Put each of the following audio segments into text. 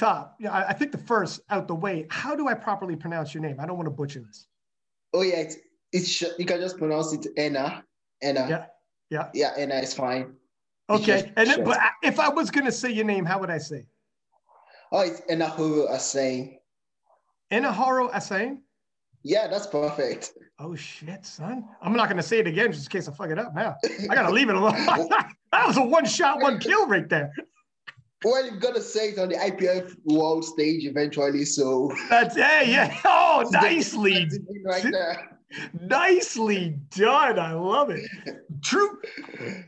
Well, off the top, yeah, I, I think the first out the way. How do I properly pronounce your name? I don't want to butcher this. Oh yeah, it's, it's you can just pronounce it Enna. Enna. Yeah. Yeah. Yeah, Enna is fine. Okay. And then, but if I was gonna say your name, how would I say? Oh, it's Enahoro Asane. Enahoro Asane? Yeah, that's perfect. Oh shit, son. I'm not gonna say it again just in case I fuck it up now. I gotta leave it alone. that was a one shot, one kill right there. Well, you've got to say it on the IPF world stage eventually, so that's hey, yeah. Oh, nicely. right there. Nicely done. I love it. True.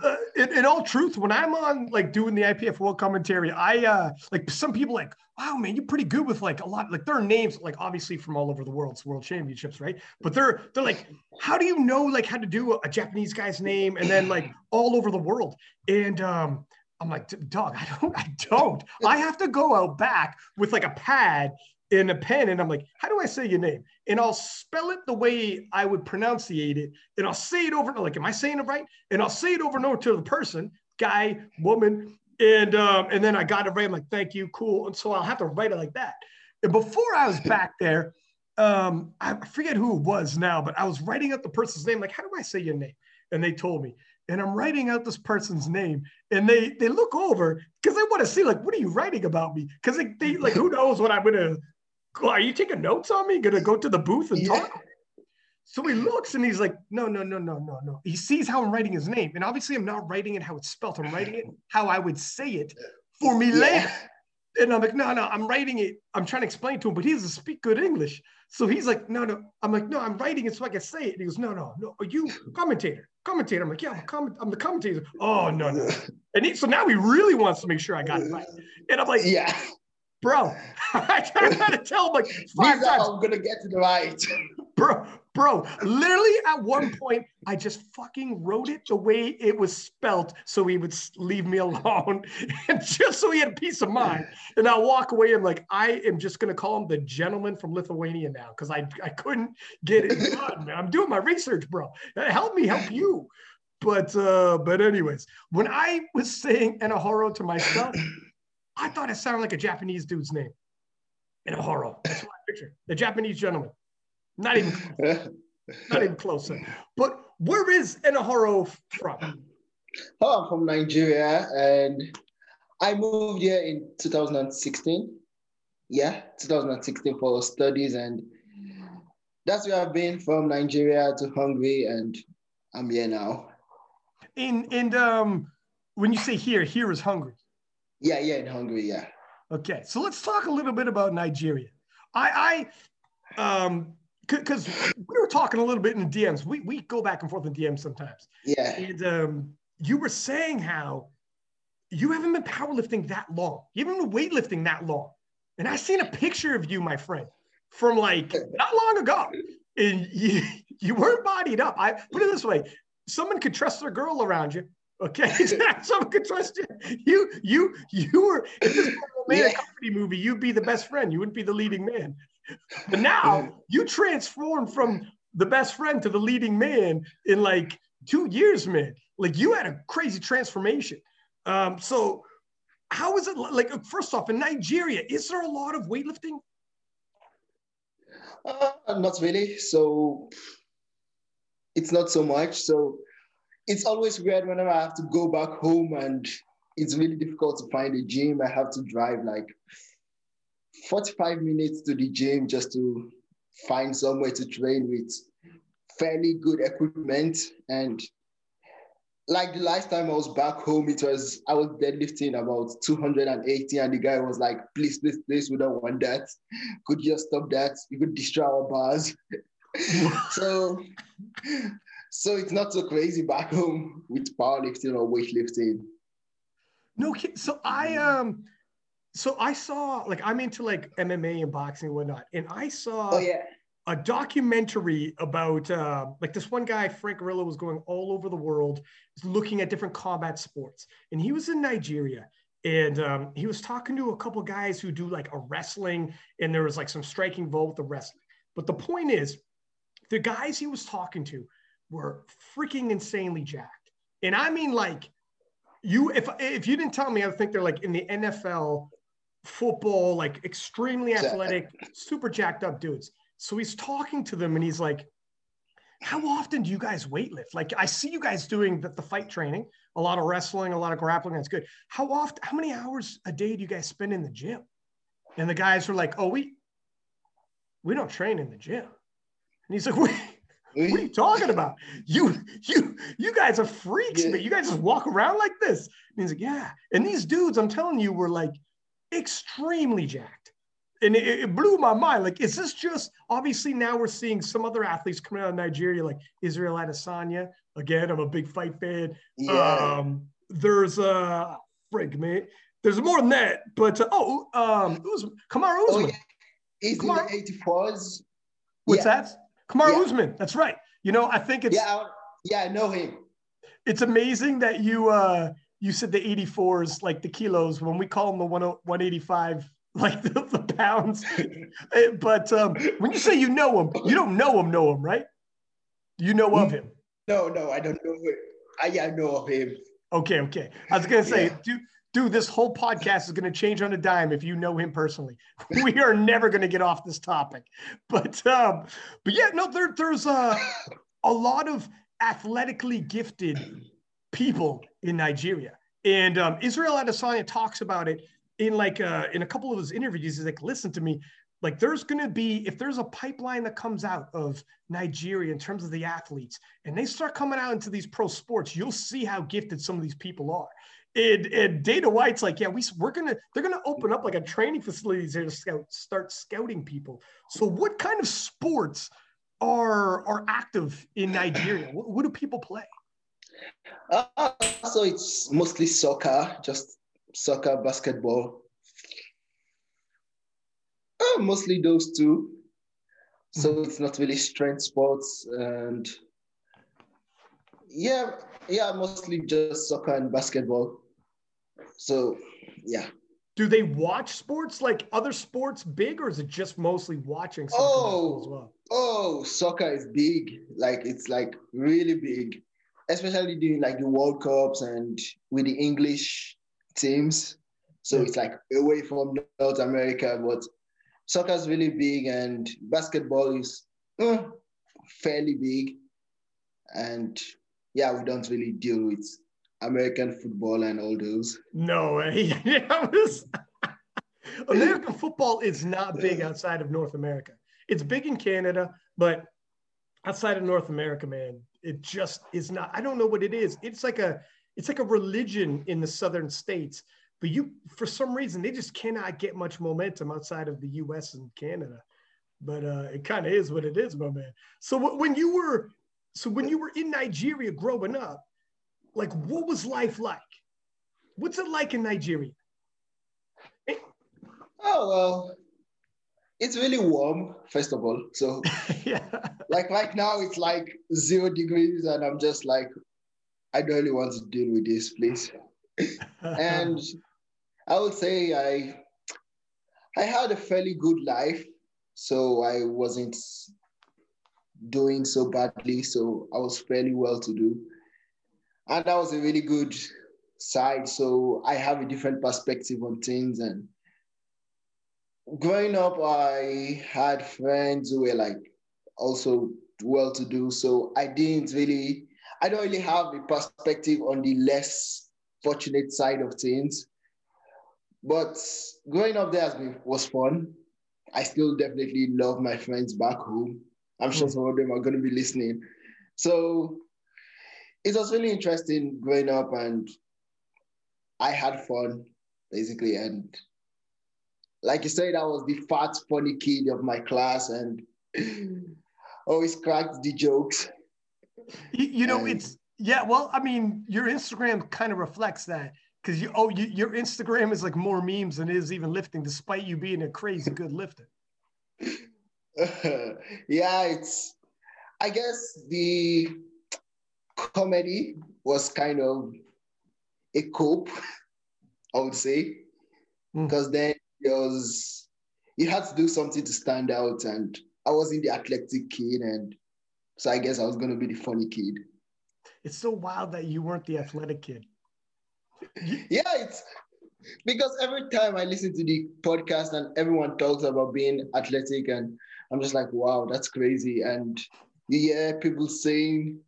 Uh, in, in, all truth, when I'm on like doing the IPF World commentary, I uh like some people like, wow, man, you're pretty good with like a lot. Like there are names like obviously from all over the world's world championships, right? But they're they're like, how do you know like how to do a, a Japanese guy's name and then like all over the world? And um, I'm like, dog, I don't, I don't. I have to go out back with like a pad in a pen and I'm like, how do I say your name? And I'll spell it the way I would pronunciate it. And I'll say it over, and like, am I saying it right? And I'll say it over and over to the person, guy, woman. And um, and then I got it right. I'm like, thank you, cool. And so I'll have to write it like that. And before I was back there, um, I forget who it was now, but I was writing out the person's name. Like, how do I say your name? And they told me. And I'm writing out this person's name, and they they look over because they want to see like, what are you writing about me? Because they, they like, who knows what I'm gonna are you taking notes on me? Gonna go to the booth and yeah. talk? So he looks and he's like, no, no, no, no, no, no. He sees how I'm writing his name. And obviously I'm not writing it how it's spelled. I'm writing it how I would say it for me yeah. later. And I'm like, no, no, I'm writing it. I'm trying to explain to him, but he doesn't speak good English. So he's like, no, no. I'm like, no, I'm writing it so I can say it. And he goes, no, no, no. Are you commentator? Commentator. I'm like, yeah, I'm, comment- I'm the commentator. Oh, no, no. And he, so now he really wants to make sure I got it right. And I'm like, yeah bro. I try to tell him like five These times. I'm gonna get to the right. bro, bro. Literally at one point, I just fucking wrote it the way it was spelt so he would leave me alone. and just so he had peace of mind. And I'll walk away and like, I am just gonna call him the gentleman from Lithuania now because I, I couldn't get it done, man. I'm doing my research, bro. Help me help you. But uh, but anyways, when I was saying Enahoro to myself, I thought it sounded like a Japanese dude's name. A. That's I picture. The Japanese gentleman. Not even close. Not even closer. But where is Enahoro from? Oh, I'm from Nigeria and I moved here in 2016. Yeah, 2016 for studies and that's where I've been from Nigeria to Hungary and I'm here now. And and um when you say here, here is Hungary. Yeah, yeah, in Hungary, yeah. Okay, so let's talk a little bit about Nigeria. I, I, um, because we were talking a little bit in the DMs. We we go back and forth in DMs sometimes. Yeah. And um, you were saying how you haven't been powerlifting that long. You haven't been weightlifting that long. And I seen a picture of you, my friend, from like not long ago. And you, you weren't bodied up. I put it this way: someone could trust their girl around you, Okay, someone could trust you. You, you, you were if this were a yeah. company movie. You'd be the best friend. You wouldn't be the leading man. But now you transformed from the best friend to the leading man in like two years, man. Like you had a crazy transformation. Um, so how is it like? First off, in Nigeria, is there a lot of weightlifting? Uh, not really. So it's not so much. So it's always weird whenever I have to go back home and it's really difficult to find a gym. I have to drive like 45 minutes to the gym just to find somewhere to train with fairly good equipment. And like the last time I was back home, it was I was deadlifting about 280, and the guy was like, please, please, please, we don't want that. Could you just stop that? You could destroy our bars. so so it's not so crazy back home with powerlifting or weightlifting. No, so I um, so I saw like I'm into like MMA and boxing and whatnot, and I saw oh yeah a documentary about uh, like this one guy Frank Grillo was going all over the world looking at different combat sports, and he was in Nigeria. And um, he was talking to a couple guys who do like a wrestling, and there was like some striking involved with the wrestling. But the point is, the guys he was talking to were freaking insanely jacked. And I mean, like, you, if if you didn't tell me, I would think they're like in the NFL football, like extremely athletic, super jacked up dudes. So he's talking to them and he's like, How often do you guys weightlift? Like, I see you guys doing the, the fight training, a lot of wrestling, a lot of grappling. That's good. How often, how many hours a day do you guys spend in the gym? And the guys were like, Oh, we, we don't train in the gym. And he's like, Wait, what are you talking about? You, you, you guys are freaks, yeah. man. You guys just walk around like this. And he's like, yeah. And these dudes, I'm telling you, were like extremely jacked. And it, it, blew my mind. Like, is this just obviously now we're seeing some other athletes coming out of Nigeria, like Israel Adesanya. Again, I'm a big fight fan. Yeah. Um, there's a uh, frig, man. There's more than that, but uh, oh, um, it was Kamaru Usman. Oh, yeah. He's Kamaru. in the 84s. What's yeah. that? Kamaru yeah. Usman. That's right. You know, I think it's yeah, yeah, I know him. It's amazing that you uh you said the 84s like the kilos when we call them the 185 like the, the pounds. Eh, but um, when you say you know him, you don't know him, know him, right? You know of him. No, no, I don't know. Him. I, I know of him. Okay, okay. I was gonna say, yeah. do dude, this whole podcast is going to change on a dime if you know him personally. We are never going to get off this topic, but um, but yeah, no, there, there's a a lot of athletically gifted people in Nigeria, and um, Israel Adesanya talks about it in like uh, in a couple of his interviews. He's like, listen to me. Like there's going to be if there's a pipeline that comes out of Nigeria in terms of the athletes and they start coming out into these pro sports, you'll see how gifted some of these people are. And, and Dana White's like, yeah, we we're gonna they're gonna open up like a training facilities here to scout, start scouting people. So what kind of sports are are active in Nigeria? What, what do people play? Uh, so it's mostly soccer, just soccer, basketball. Uh, mostly those two. So mm-hmm. it's not really strength sports and yeah, yeah, mostly just soccer and basketball. So, yeah. Do they watch sports like other sports big, or is it just mostly watching soccer oh, as well? Oh, soccer is big. Like it's like really big, especially during like the World Cups and with the English teams. So it's like away from North America, but soccer is really big, and basketball is uh, fairly big. And yeah, we don't really deal with American football and all those. No way. American football is not big outside of North America. It's big in Canada, but outside of North America, man, it just is not. I don't know what it is. It's like a it's like a religion in the southern states. But you, for some reason, they just cannot get much momentum outside of the U.S. and Canada. But uh, it kind of is what it is, my man. So when you were, so when you were in Nigeria growing up, like what was life like? What's it like in Nigeria? Oh well, it's really warm, first of all. So yeah. like right now it's like zero degrees, and I'm just like, I don't really want to deal with this, please. and I would say I I had a fairly good life, so I wasn't doing so badly, so I was fairly well to do and that was a really good side. So I have a different perspective on things. And growing up, I had friends who were like also well to do. So I didn't really, I don't really have a perspective on the less fortunate side of things. But growing up there has been was fun. I still definitely love my friends back home. I'm sure hmm. some of them are going to be listening. So it was really interesting growing up and I had fun basically. And like you said, I was the fat, funny kid of my class and always cracked the jokes. You, you know, and, it's, yeah, well, I mean, your Instagram kind of reflects that because you, oh, you, your Instagram is like more memes than it is even lifting, despite you being a crazy good lifter. yeah, it's, I guess the, comedy was kind of a cope, I would say, because mm. then was you had to do something to stand out, and I wasn't the athletic kid, and so I guess I was gonna be the funny kid. It's so wild that you weren't the athletic kid. yeah, it's because every time I listen to the podcast and everyone talks about being athletic, and I'm just like, wow, that's crazy. And you hear people saying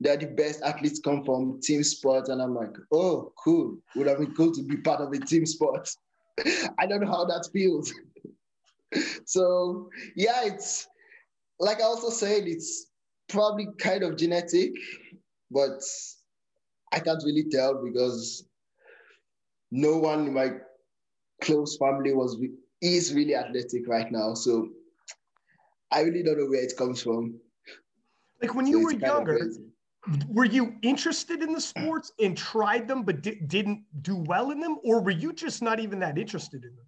that the best athletes come from team sports, and I'm like, oh, cool. Would have been cool to be part of a team sport. I don't know how that feels. so yeah, it's like I also said, it's probably kind of genetic, but I can't really tell because no one in my close family was is really athletic right now. So I really don't know where it comes from. Like when so you were younger, were you interested in the sports and tried them but di- didn't do well in them, or were you just not even that interested in them?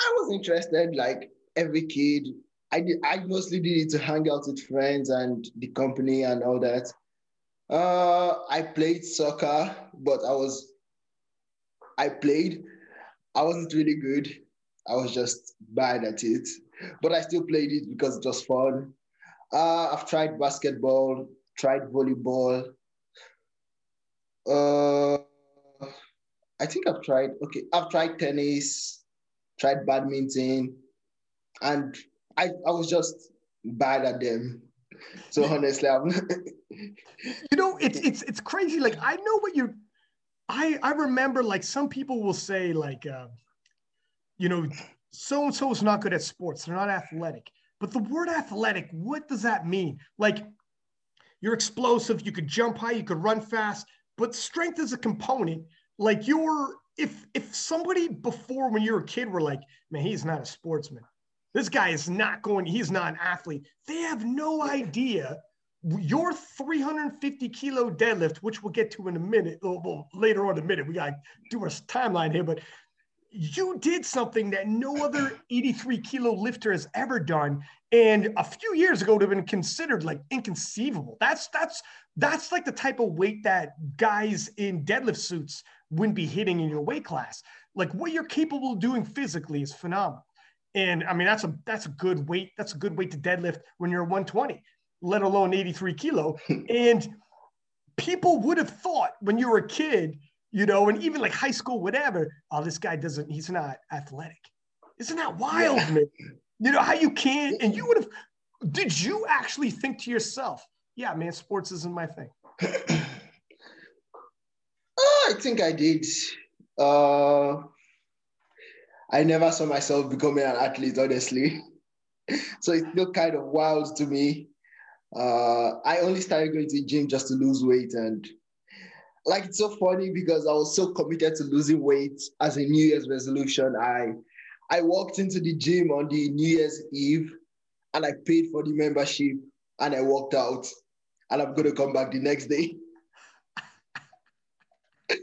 I was interested, like every kid. I did. I mostly did it to hang out with friends and the company and all that. Uh, I played soccer, but I was I played. I wasn't really good. I was just bad at it, but I still played it because it was fun. Uh, I've tried basketball, tried volleyball. Uh, I think I've tried. Okay, I've tried tennis, tried badminton, and I I was just bad at them. So honestly, I'm. you know, it's it's it's crazy. Like I know what you're I I remember like some people will say like, uh, you know, so and so is not good at sports. They're not athletic. But the word athletic, what does that mean? Like, you're explosive. You could jump high. You could run fast. But strength is a component. Like you're if if somebody before when you were a kid were like, man, he's not a sportsman. This guy is not going. He's not an athlete. They have no idea your 350 kilo deadlift, which we'll get to in a minute, well, later on in a minute, we got to do our timeline here, but you did something that no other 83 kilo lifter has ever done. And a few years ago, would have been considered like inconceivable. That's that's that's like the type of weight that guys in deadlift suits wouldn't be hitting in your weight class. Like what you're capable of doing physically is phenomenal. And I mean, that's a that's a good weight. That's a good weight to deadlift when you're 120 let alone 83 kilo. and people would have thought when you were a kid, you know, and even like high school, whatever, oh, this guy doesn't, he's not athletic. Isn't that wild, yeah. man? You know, how you can't, and you would have, did you actually think to yourself, yeah, man, sports isn't my thing? oh, I think I did. Uh, I never saw myself becoming an athlete, honestly. so it's still kind of wild to me uh, I only started going to the gym just to lose weight. And like, it's so funny because I was so committed to losing weight as a New Year's resolution. I, I walked into the gym on the New Year's Eve and I paid for the membership and I walked out and I'm going to come back the next day.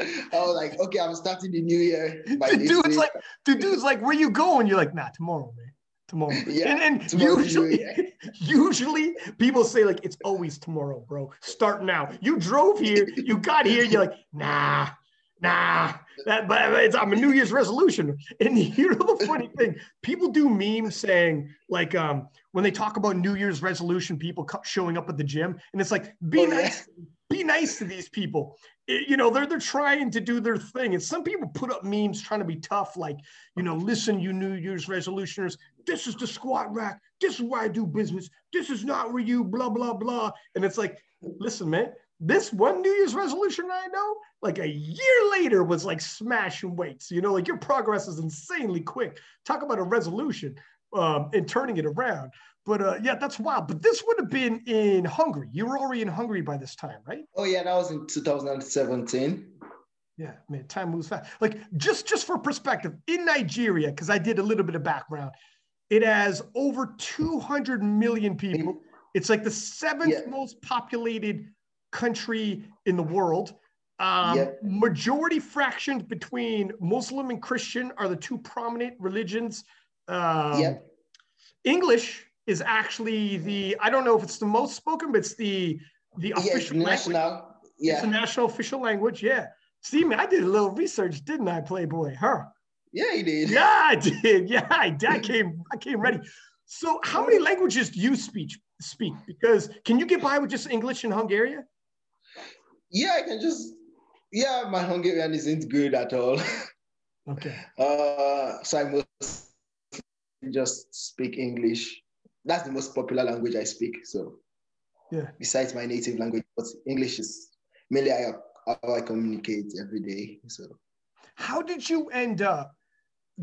I was like, okay, I'm starting the new year. the dude's like, the dude's like, where you going? You're like, nah, tomorrow, man tomorrow. Yeah, and, and tomorrow usually, usually people say like it's always tomorrow, bro. Start now. You drove here, you got here, you're like, nah, nah. That but it's I'm a New Year's resolution. And you know the funny thing, people do memes saying like um when they talk about New Year's resolution, people showing up at the gym, and it's like be oh, nice, yeah. be nice to these people you know they're they're trying to do their thing and some people put up memes trying to be tough like you know listen you new year's resolutioners this is the squat rack this is where i do business this is not where you blah blah blah and it's like listen man this one new year's resolution i know like a year later was like smashing weights you know like your progress is insanely quick talk about a resolution um, and turning it around but uh, yeah, that's wild. But this would have been in Hungary. You were already in Hungary by this time, right? Oh yeah, that was in 2017. Yeah, man, time moves fast. Like just just for perspective, in Nigeria, because I did a little bit of background, it has over 200 million people. It's like the seventh yeah. most populated country in the world. Um, yeah. Majority fractions between Muslim and Christian are the two prominent religions. Um, yeah. English is actually the I don't know if it's the most spoken, but it's the the official yeah, national. Language. Yeah, it's a national official language. Yeah. See, me, I did a little research, didn't I, Playboy? Huh? Yeah, he did. Yeah, I did. Yeah, I did. I came, I came ready. So, how many languages do you speak? Speak because can you get by with just English in Hungarian? Yeah, I can just Yeah, my Hungarian isn't good at all. Okay. Uh, so I must just speak English. That's the most popular language I speak. So, yeah. Besides my native language, but English is mainly how I communicate every day. So, how did you end up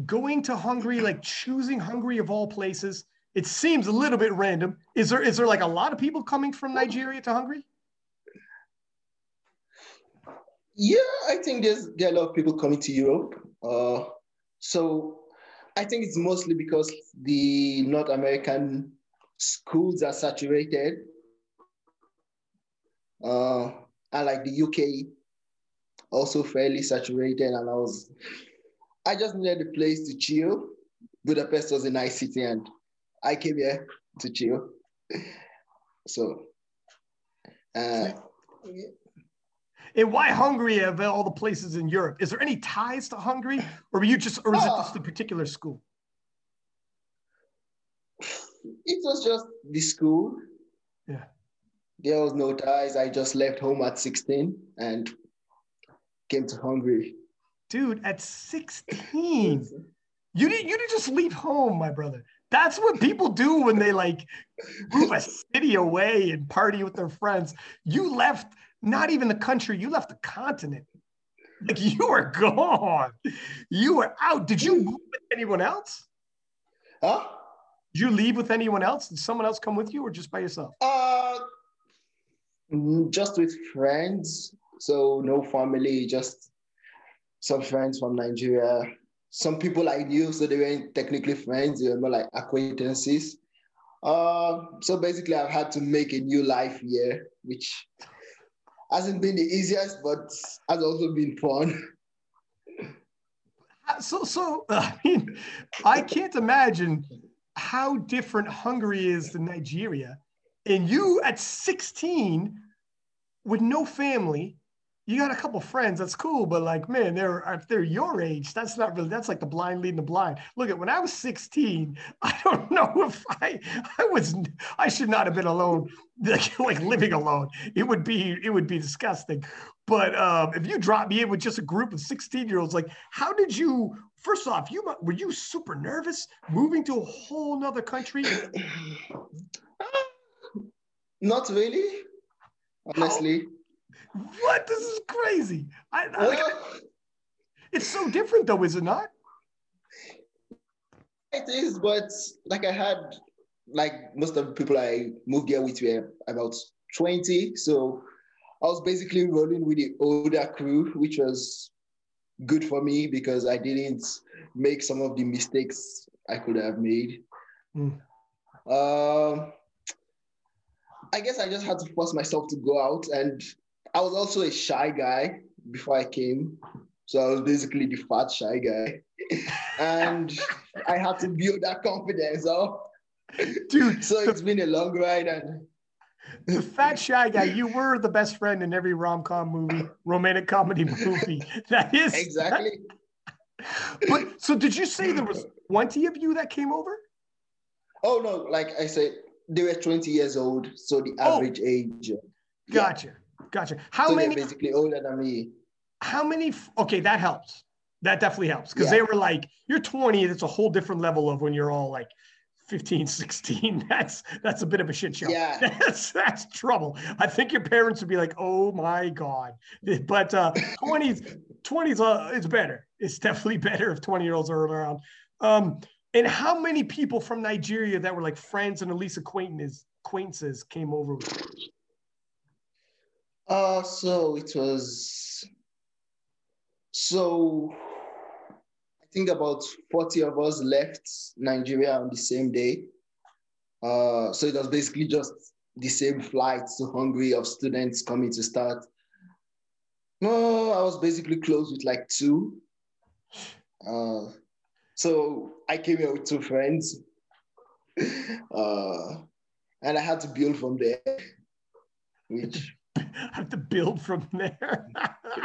going to Hungary? Like choosing Hungary of all places? It seems a little bit random. Is there is there like a lot of people coming from Nigeria to Hungary? Yeah, I think there's there are a lot of people coming to Europe. Uh, so I think it's mostly because the North American schools are saturated. Uh, and like the UK, also fairly saturated. And I was, I just needed a place to chill. Budapest was a nice city, and I came here to chill. So, uh, and why Hungary of all the places in Europe? Is there any ties to Hungary, or were you just, or is it just a particular school? It was just the school. Yeah. There was no ties. I just left home at 16 and came to Hungary. Dude, at 16, you didn't you didn't just leave home, my brother. That's what people do when they like move a city away and party with their friends. You left not even the country, you left the continent. Like you were gone. You were out. Did you move with anyone else? Huh? Did you leave with anyone else? Did someone else come with you or just by yourself? Uh just with friends. So no family, just some friends from Nigeria. Some people I knew, so they weren't technically friends, they were more like acquaintances. Uh, so basically I've had to make a new life here, which hasn't been the easiest, but has also been fun. So, so I mean, I can't imagine how different Hungary is than Nigeria. And you at 16 with no family, you got a couple friends. That's cool, but like, man, they're if they're your age, that's not really. That's like the blind leading the blind. Look at when I was 16, I don't know if I I was I should not have been alone, like, like living alone. It would be it would be disgusting. But um, if you drop me in with just a group of 16 year olds, like, how did you? First off, you were you super nervous moving to a whole nother country? Not really, honestly. How? What? This is crazy. I, I like, it's so different, though, is it not? It is, but like I had, like most of the people I moved here with were about 20. So I was basically rolling with the older crew, which was good for me because I didn't make some of the mistakes I could have made. Mm. Um, I guess I just had to force myself to go out and I was also a shy guy before I came. So I was basically the fat shy guy. and I had to build that confidence up. Dude. So it's been a long ride and the fat shy guy, you were the best friend in every rom-com movie, romantic comedy movie. That is exactly. but so did you say there was 20 of you that came over? Oh no, like I said, they were 20 years old. So the oh. average oh, age. Gotcha. Yeah. Gotcha. How so many? basically older than me. How many? Okay, that helps. That definitely helps because yeah. they were like, you're 20. That's a whole different level of when you're all like 15, 16. That's that's a bit of a shit show. Yeah, that's that's trouble. I think your parents would be like, oh my god. But uh, 20s, 20s, uh, it's better. It's definitely better if 20 year olds are around. Um, and how many people from Nigeria that were like friends and at least acquaintances acquaintances came over? Uh, so it was, so I think about 40 of us left Nigeria on the same day. Uh, so it was basically just the same flight to Hungary of students coming to start. No, I was basically close with like two. Uh, so I came here with two friends. Uh, and I had to build from there, which have to build from there.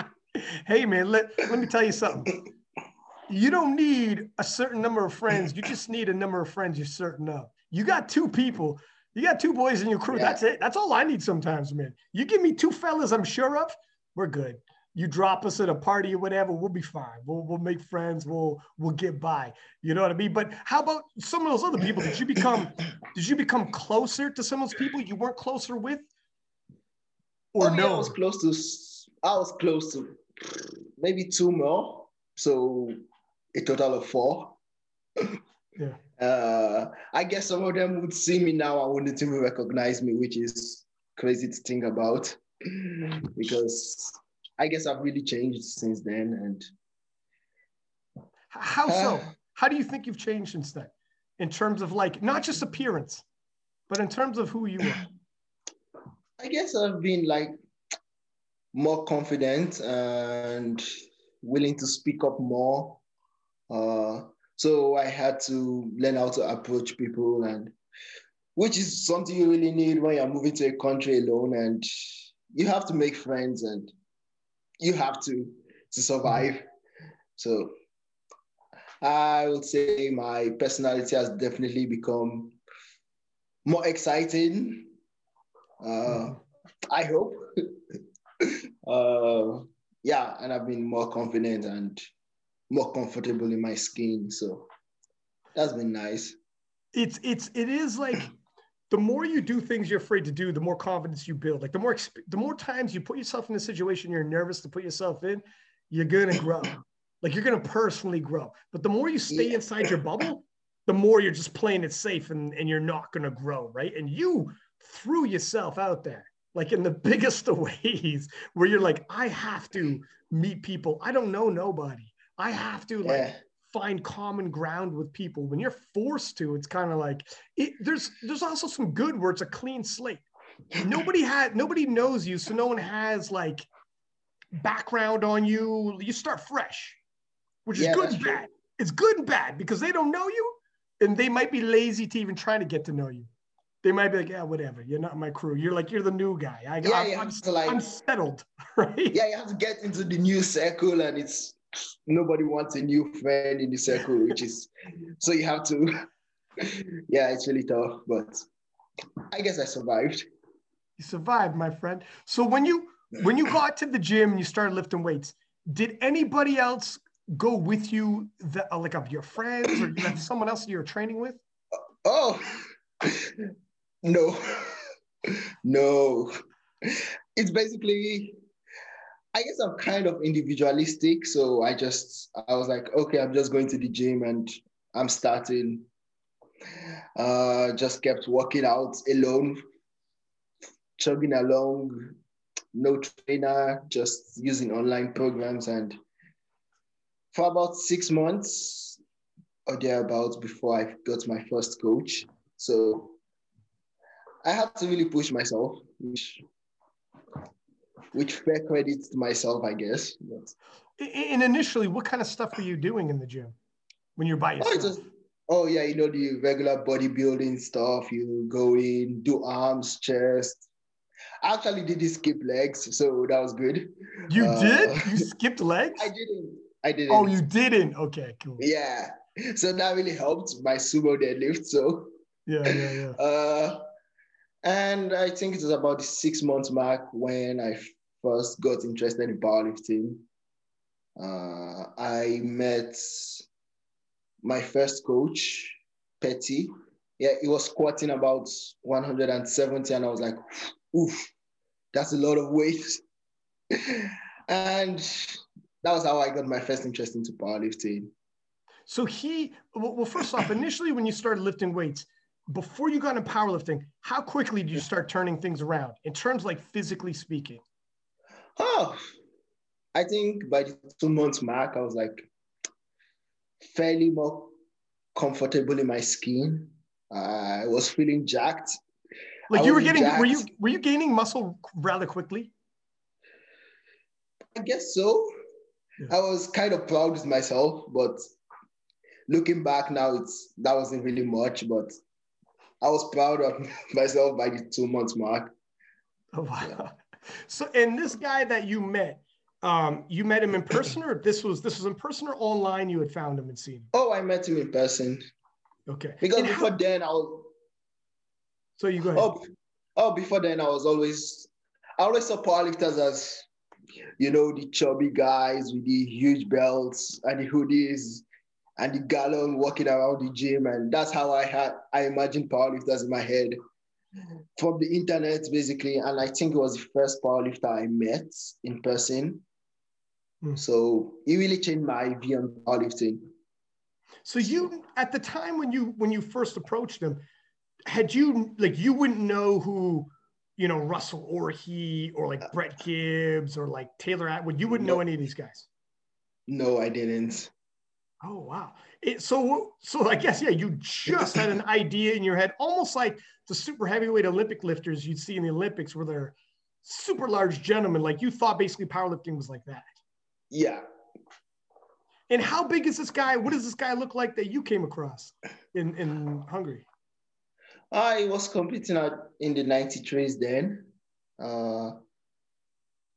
hey man, let, let me tell you something. You don't need a certain number of friends. You just need a number of friends you're certain of. You got two people. You got two boys in your crew. Yeah. That's it. That's all I need sometimes, man. You give me two fellas I'm sure of, we're good. You drop us at a party or whatever, we'll be fine. We'll we'll make friends. We'll we'll get by. You know what I mean? But how about some of those other people? Did you become did you become closer to some of those people you weren't closer with? Or oh, no? Yeah, I was close to I was close to maybe two more. So a total of four. yeah. Uh, I guess some of them would see me now and wouldn't even recognize me, which is crazy to think about because I guess I've really changed since then. And how so? Uh, how do you think you've changed since then, in terms of like not just appearance, but in terms of who you are? I guess I've been like more confident and willing to speak up more. Uh, so I had to learn how to approach people, and which is something you really need when you're moving to a country alone, and you have to make friends, and you have to to survive. So I would say my personality has definitely become more exciting. Uh, I hope. uh, yeah, and I've been more confident and more comfortable in my skin. So that's been nice. It's it's it is like the more you do things you're afraid to do, the more confidence you build. Like the more the more times you put yourself in a situation you're nervous to put yourself in, you're gonna grow. like you're gonna personally grow. But the more you stay yeah. inside your bubble, the more you're just playing it safe and, and you're not gonna grow, right? And you threw yourself out there like in the biggest of ways where you're like, I have to meet people. I don't know nobody. I have to like yeah. find common ground with people. When you're forced to, it's kind of like it, there's there's also some good where it's a clean slate. Nobody had nobody knows you, so no one has like background on you. You start fresh, which is yeah, good and bad. True. It's good and bad because they don't know you, and they might be lazy to even try to get to know you they might be like, yeah, whatever. You're not my crew. You're like, you're the new guy. I, yeah, I'm, I'm, to like, I'm settled, right? Yeah, you have to get into the new circle, and it's nobody wants a new friend in the circle, which is so you have to. yeah, it's really tough, but I guess I survived. You survived, my friend. So when you when you got to the gym and you started lifting weights, did anybody else go with you that like of your friends or you someone else you were training with? Oh, no, no. It's basically, I guess I'm kind of individualistic. So I just, I was like, okay, I'm just going to the gym and I'm starting. Uh, just kept working out alone, chugging along, no trainer, just using online programs. And for about six months or thereabouts before I got my first coach. So I had to really push myself, which which fair credit to myself, I guess. But, and initially, what kind of stuff were you doing in the gym when you're by oh, yourself? Oh, just, oh yeah, you know the regular bodybuilding stuff. You go in, do arms, chest. I actually did skip legs, so that was good. You uh, did? You skipped legs? I didn't. I didn't. Oh, you didn't? Okay, cool. Yeah. So that really helped my sumo deadlift. So yeah, yeah, yeah. Uh, and I think it was about the six months mark when I first got interested in powerlifting. Uh, I met my first coach, Petty. Yeah, he was squatting about 170, and I was like, oof, that's a lot of weight. and that was how I got my first interest into powerlifting. So he, well, first off, initially when you started lifting weights, before you got into powerlifting, how quickly did you start turning things around in terms like physically speaking? Oh, I think by the two months mark, I was like fairly more comfortable in my skin. Uh, I was feeling jacked. Like you were getting, jacked. were you were you gaining muscle rather quickly? I guess so. Yeah. I was kind of proud with myself, but looking back now, it's that wasn't really much. But I was proud of myself by the two months mark. Oh, wow. Yeah. So, and this guy that you met, um, you met him in person, or this was this was in person or online? You had found him and seen him. Oh, I met him in person. Okay. Because and before how... then, I was. So you go ahead. Oh, oh, before then, I was always, I always saw powerlifters as you know, the chubby guys with the huge belts and the hoodies and the gallon walking around the gym. And that's how I had I imagined powerlifters in my head from the internet, basically. And I think it was the first powerlifter I met in person. Mm. So it really changed my view on powerlifting. So you at the time when you when you first approached him, had you like you wouldn't know who you know Russell Orhii or like Brett Gibbs or like Taylor Atwood? You wouldn't no. know any of these guys. No, I didn't. Oh wow! It, so so I guess yeah, you just had an idea in your head, almost like the super heavyweight Olympic lifters you'd see in the Olympics, where they're super large gentlemen. Like you thought, basically powerlifting was like that. Yeah. And how big is this guy? What does this guy look like that you came across in in Hungary? I was competing at, in the 93s then. Uh,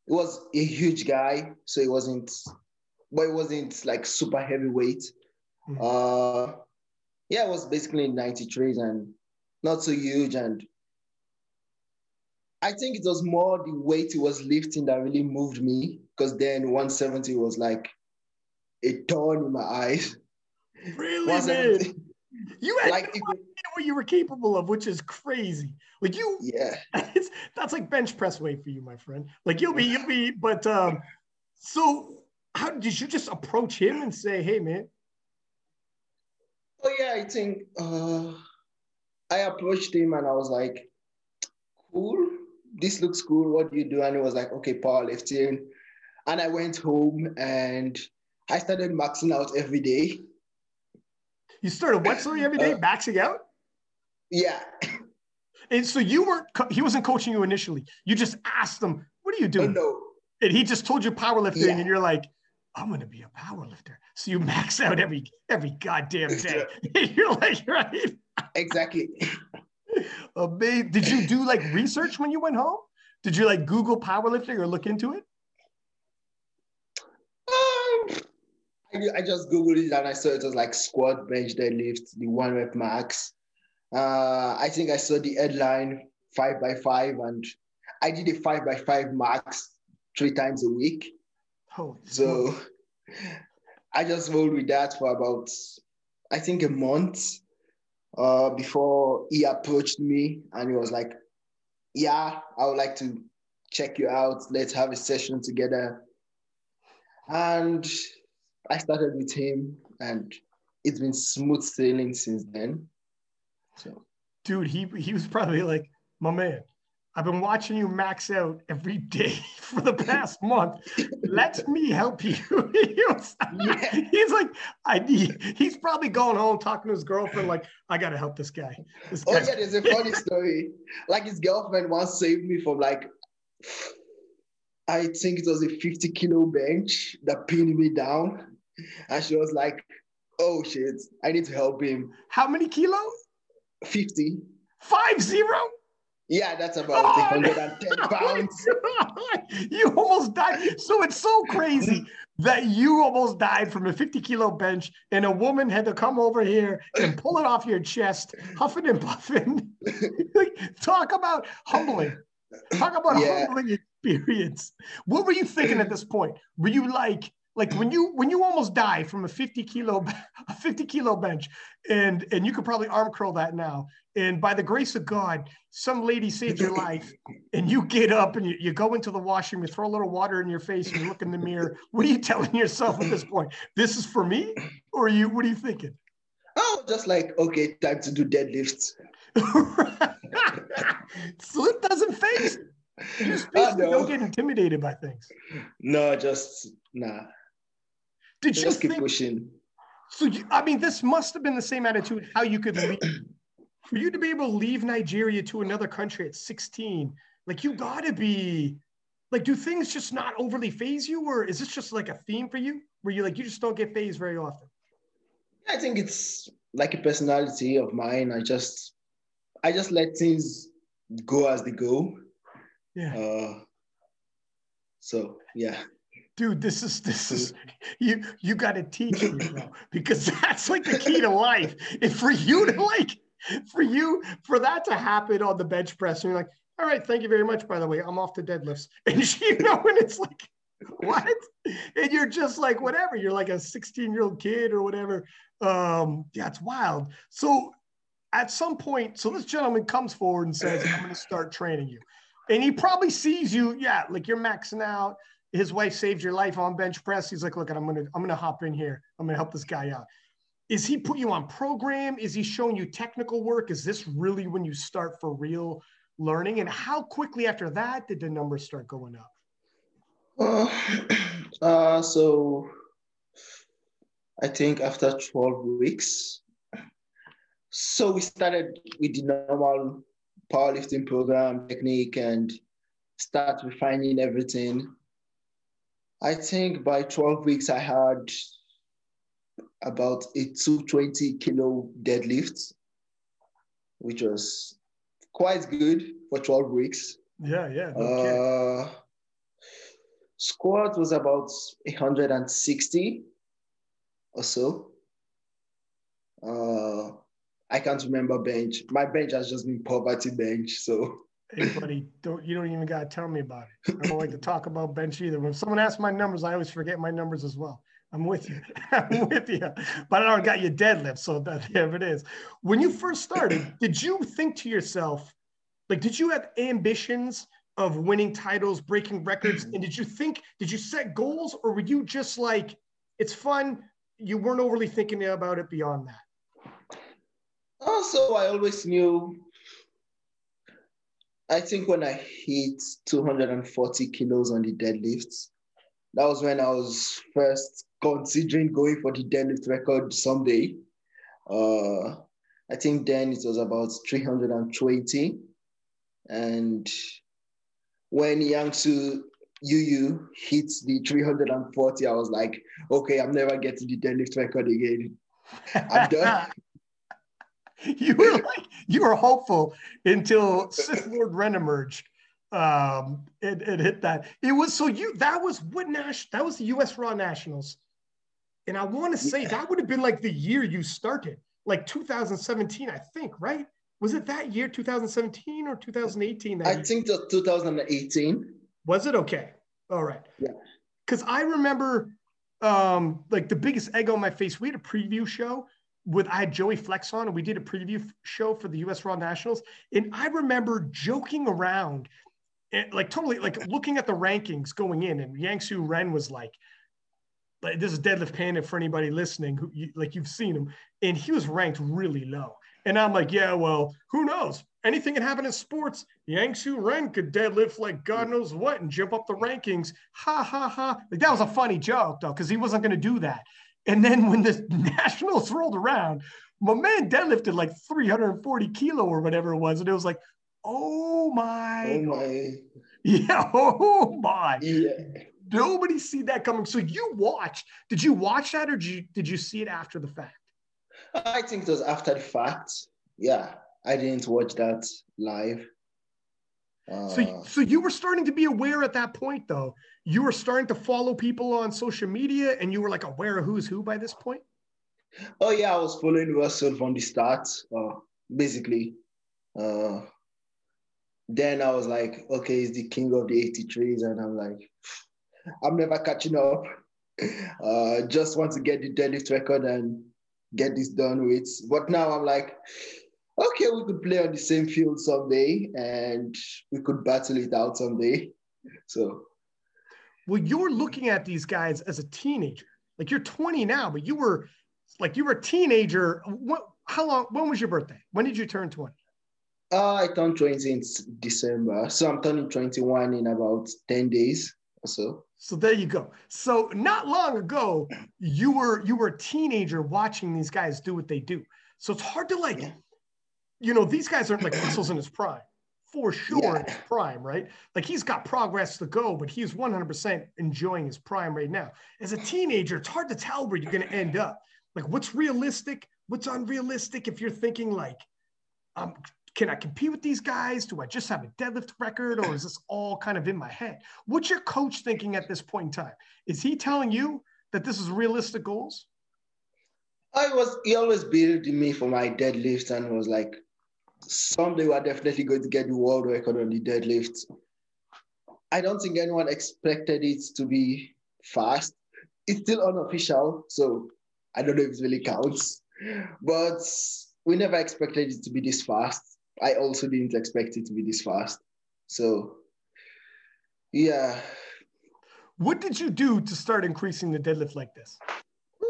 it was a huge guy, so it wasn't, but it wasn't like super heavyweight. Mm-hmm. Uh, yeah, it was basically 93s and not so huge. And I think it was more the weight he was lifting that really moved me because then 170 was like a thorn in my eyes. Really? You had like, no idea what you were capable of, which is crazy. Like you, yeah, that's like bench press weight for you, my friend. Like you'll be, you'll be. But um, so how did you just approach him and say, "Hey, man"? Oh yeah, I think uh, I approached him and I was like, "Cool, this looks cool. What do you do?" And he was like, "Okay, powerlifting." And I went home and I started maxing out every day. You started what sorry every day, uh, maxing out? Yeah. And so you weren't, he wasn't coaching you initially. You just asked him, what are you doing? Oh, no. And he just told you powerlifting yeah. and you're like, I'm going to be a powerlifter. So you max out every, every goddamn day. you're like, right. Exactly. Amazing. Did you do like research when you went home? Did you like Google powerlifting or look into it? Um, I, I just Googled it and I saw it was like squat, bench, deadlift, the one rep max. Uh, I think I saw the headline five by five, and I did a five by five max three times a week. Oh, so I just rolled with that for about, I think, a month uh, before he approached me and he was like, Yeah, I would like to check you out. Let's have a session together. And I started with him, and it's been smooth sailing since then. So, dude, he he was probably like, my man. I've been watching you max out every day for the past month. Let me help you. he was, yeah. He's like, I need. He's probably going home talking to his girlfriend, like, I gotta help this guy. This oh yeah, there's a funny story. Like his girlfriend once saved me from like, I think it was a 50 kilo bench that pinned me down, and she was like, "Oh shit, I need to help him." How many kilos? 50. Five zero? Yeah, that's about oh, 110 pounds. you almost died. So it's so crazy that you almost died from a 50 kilo bench and a woman had to come over here and pull it off your chest, huffing and puffing. Talk about humbling. Talk about yeah. humbling experience. What were you thinking at this point? Were you like, like when you when you almost die from a 50 kilo a 50 kilo bench and and you could probably arm curl that now and by the grace of god some lady saved your life and you get up and you, you go into the washroom you throw a little water in your face and you look in the mirror. What are you telling yourself at this point? This is for me? Or you what are you thinking? Oh just like okay time to do deadlifts. Slip doesn't face you just basically don't get intimidated by things. No just nah did you just keep think, pushing? So you, I mean, this must have been the same attitude. How you could leave, for you to be able to leave Nigeria to another country at 16, like you got to be, like, do things just not overly phase you, or is this just like a theme for you, where you like you just don't get phased very often? I think it's like a personality of mine. I just, I just let things go as they go. Yeah. Uh, so yeah dude this is this is you you got to teach me bro because that's like the key to life and for you to like for you for that to happen on the bench press and you're like all right thank you very much by the way i'm off to deadlifts and you know and it's like what? And you're just like whatever. You're like a 16 year old kid or whatever. Um, yeah, it's wild. So at some point, so this gentleman comes forward and says, "I'm going to start training you," and he probably sees you. Yeah, like you're maxing out. His wife saved your life on bench press. He's like, "Look, I'm gonna I'm gonna hop in here. I'm gonna help this guy out." Is he put you on program? Is he showing you technical work? Is this really when you start for real learning? And how quickly after that did the numbers start going up? Uh, uh, so I think after 12 weeks, so we started with the normal powerlifting program technique and start refining everything. I think by 12 weeks, I had about a 220 kilo deadlift, which was quite good for 12 weeks. Yeah, yeah. No uh, squat was about 160 or so. Uh, I can't remember bench. My bench has just been poverty bench. So hey buddy, don't you don't even gotta tell me about it. I don't like to talk about bench either. When someone asks my numbers, I always forget my numbers as well. I'm with you. I'm with you. But I don't got your deadlift, so that there it is. When you first started, did you think to yourself, like, did you have ambitions of winning titles, breaking records? And did you think, did you set goals, or were you just like, it's fun? You weren't overly thinking about it beyond that. Uh, also, I always knew. I think when I hit 240 kilos on the deadlifts, that was when I was first considering going for the deadlift record someday. Uh, I think then it was about 320. And when Yangsu Yu hit the 340, I was like, okay, I'm never getting the deadlift record again. I'm done. you were like you were hopeful until Sith Lord Ren emerged. Um, it, it hit that. It was so you that was what Nash that was the US Raw Nationals. And I want to say yeah. that would have been like the year you started, like 2017, I think, right? Was it that year, 2017 or 2018? I year? think that 2018. Was it okay? All right. Yeah. Because I remember um, like the biggest egg on my face. We had a preview show with I had Joey Flex on, and we did a preview show for the US Raw Nationals. And I remember joking around, eh, like totally like looking at the rankings going in, and Yangsu Ren was like, like this is Deadlift Panda for anybody listening who you, like you've seen him, and he was ranked really low. And I'm like, yeah, well, who knows? Anything can happen in sports. Yangsu Ren could deadlift like God knows what and jump up the rankings. Ha ha ha. Like that was a funny joke though, because he wasn't going to do that. And then when the nationals rolled around, my man deadlifted like 340 kilo or whatever it was. And it was like, oh my. Oh my. Yeah. Oh my. Yeah. Nobody see that coming. So you watched. Did you watch that or did you, did you see it after the fact? I think it was after the fact. Yeah. I didn't watch that live. Uh, so, so you were starting to be aware at that point, though. You were starting to follow people on social media, and you were like aware of who's who by this point. Oh yeah, I was following Russell from the start, uh, basically. Uh, then I was like, okay, he's the king of the 83s, and I'm like, I'm never catching up. Uh, just want to get the deadlift record and get this done with. But now I'm like, okay, we could play on the same field someday and we could battle it out someday. So, well, you're looking at these guys as a teenager. Like you're 20 now, but you were like you were a teenager. What? How long? When was your birthday? When did you turn 20? Uh, I turned 20 in December, so I'm turning 21 in about 10 days or so. So there you go. So not long ago, you were you were a teenager watching these guys do what they do. So it's hard to like. Yeah you know, these guys aren't like muscles in his prime, for sure yeah. in his prime, right? Like he's got progress to go, but he's 100% enjoying his prime right now. As a teenager, it's hard to tell where you're going to end up. Like what's realistic, what's unrealistic if you're thinking like, um, can I compete with these guys? Do I just have a deadlift record or is this all kind of in my head? What's your coach thinking at this point in time? Is he telling you that this is realistic goals? I was, he always building me for my deadlift and was like, someday we're definitely going to get the world record on the deadlift. I don't think anyone expected it to be fast. It's still unofficial, so I don't know if it really counts. But we never expected it to be this fast. I also didn't expect it to be this fast. So, yeah. What did you do to start increasing the deadlift like this?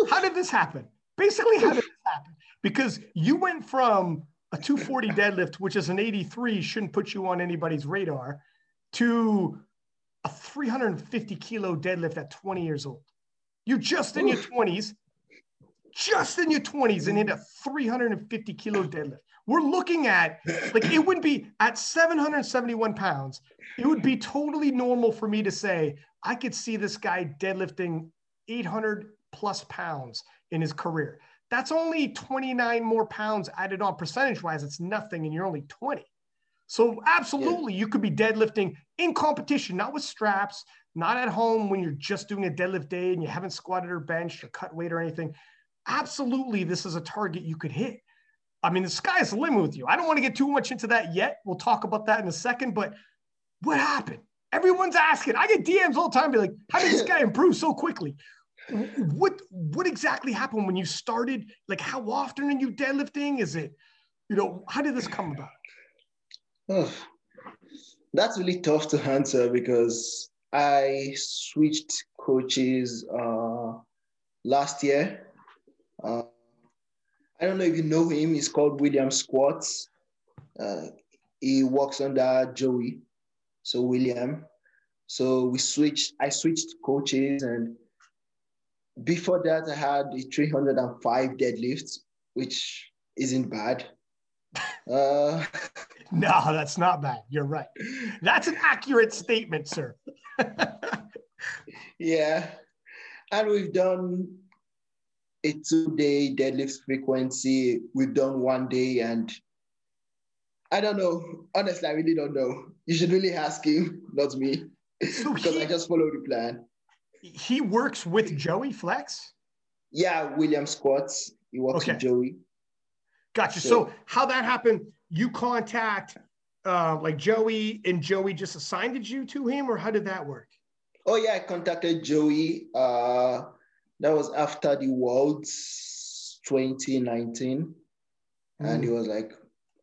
How did this happen? Basically, how did this happen? Because you went from a 240 deadlift, which is an 83, shouldn't put you on anybody's radar, to a 350 kilo deadlift at 20 years old. You're just in your 20s, just in your 20s, and hit a 350 kilo deadlift. We're looking at like it would be at 771 pounds, it would be totally normal for me to say, I could see this guy deadlifting 800 plus pounds in his career. That's only 29 more pounds added on percentage wise. It's nothing, and you're only 20. So, absolutely, yeah. you could be deadlifting in competition, not with straps, not at home when you're just doing a deadlift day and you haven't squatted or benched or cut weight or anything. Absolutely, this is a target you could hit. I mean, the sky's the limit with you. I don't want to get too much into that yet. We'll talk about that in a second. But what happened? Everyone's asking. I get DMs all the time, be like, how did this guy improve so quickly? What what exactly happened when you started? Like, how often are you deadlifting? Is it, you know, how did this come about? Oh, that's really tough to answer because I switched coaches uh, last year. Uh, I don't know if you know him. He's called William Squats. Uh, he works under Joey, so William. So we switched. I switched coaches, and before that, I had a 305 deadlifts, which isn't bad. Uh, no, that's not bad. You're right. That's an accurate statement, sir. yeah, and we've done a two-day deadlift frequency. We've done one day, and I don't know. Honestly, I really don't know. You should really ask him, not me, so because he, I just follow the plan. He works with Joey Flex. Yeah, William Squats. He works okay. with Joey. Gotcha. So, so how that happened? You contact uh, like Joey, and Joey just assigned you to him, or how did that work? Oh yeah, I contacted Joey. Uh, that was after the Worlds 2019. Mm. And he mm. was like,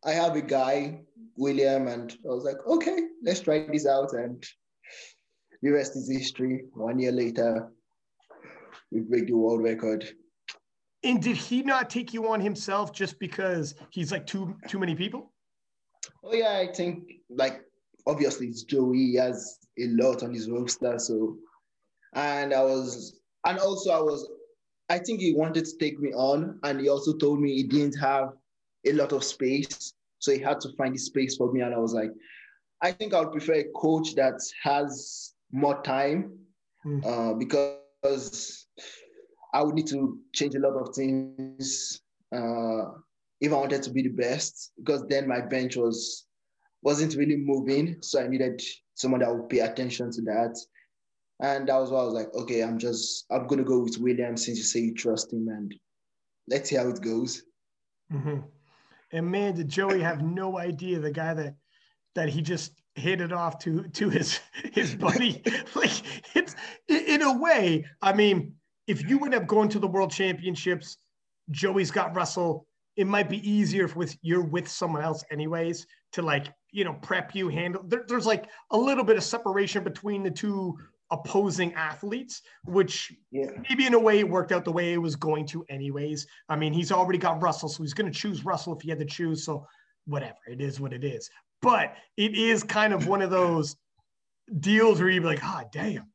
I have a guy, William, and I was like, okay, let's try this out. And the rest is history. One year later, we break the world record. And did he not take you on himself just because he's like too too many people? Oh yeah, I think like obviously it's Joey. He has a lot on his roster, so and I was and also, I was, I think he wanted to take me on, and he also told me he didn't have a lot of space, so he had to find the space for me. And I was like, I think I would prefer a coach that has more time, mm. uh, because I would need to change a lot of things uh, if I wanted to be the best. Because then my bench was wasn't really moving, so I needed someone that would pay attention to that. And that was why I was like, okay, I'm just, I'm to go with William since you say you trust him and let's see how it goes. Mm-hmm. And man, did Joey have no idea the guy that, that he just hit it off to, to his, his buddy. like it's in a way, I mean, if you would have gone to the world championships, Joey's got Russell, it might be easier if with you're with someone else anyways to like, you know, prep you handle there, there's like a little bit of separation between the two opposing athletes, which yeah. maybe in a way it worked out the way it was going to, anyways. I mean, he's already got Russell, so he's going to choose Russell if he had to choose. So, whatever, it is what it is. But it is kind of one of those deals where you'd be like, ah, oh, damn,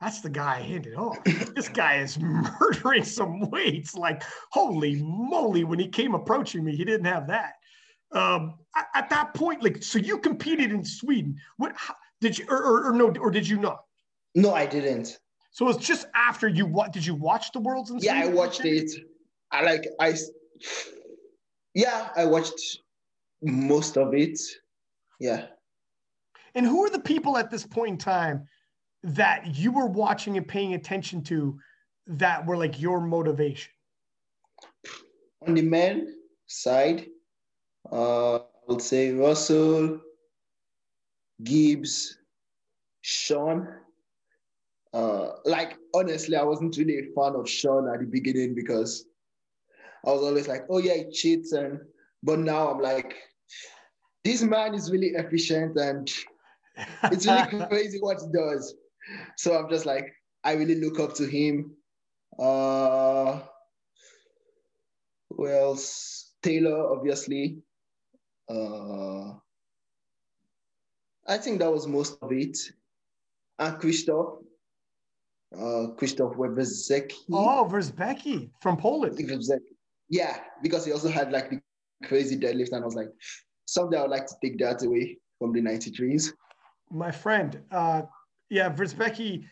that's the guy I handed off. this guy is murdering some weights. Like, holy moly, when he came approaching me, he didn't have that. Um, at, at that point, like, so you competed in Sweden. What how, did you, or, or, or no, or did you not? No, I didn't. So it's just after you what did you watch the Worlds? yeah, I watched it. I like I. Yeah, I watched most of it. Yeah. And who are the people at this point in time that you were watching and paying attention to that were like your motivation? On the men side, uh, I would say Russell, Gibbs, Sean. Uh, like honestly, I wasn't really a fan of Sean at the beginning because I was always like, oh yeah, he cheats, and but now I'm like, this man is really efficient and it's really crazy what he does. So I'm just like, I really look up to him. Uh, who else? Taylor, obviously. Uh, I think that was most of it. And Christoph. Uh, Christoph Wierzbicki. Oh, Wierzbicki from Poland. Yeah, because he also had like the crazy deadlift, and I was like, someday I would like to take that away from the 93s. My friend, uh, yeah, Wierzbicki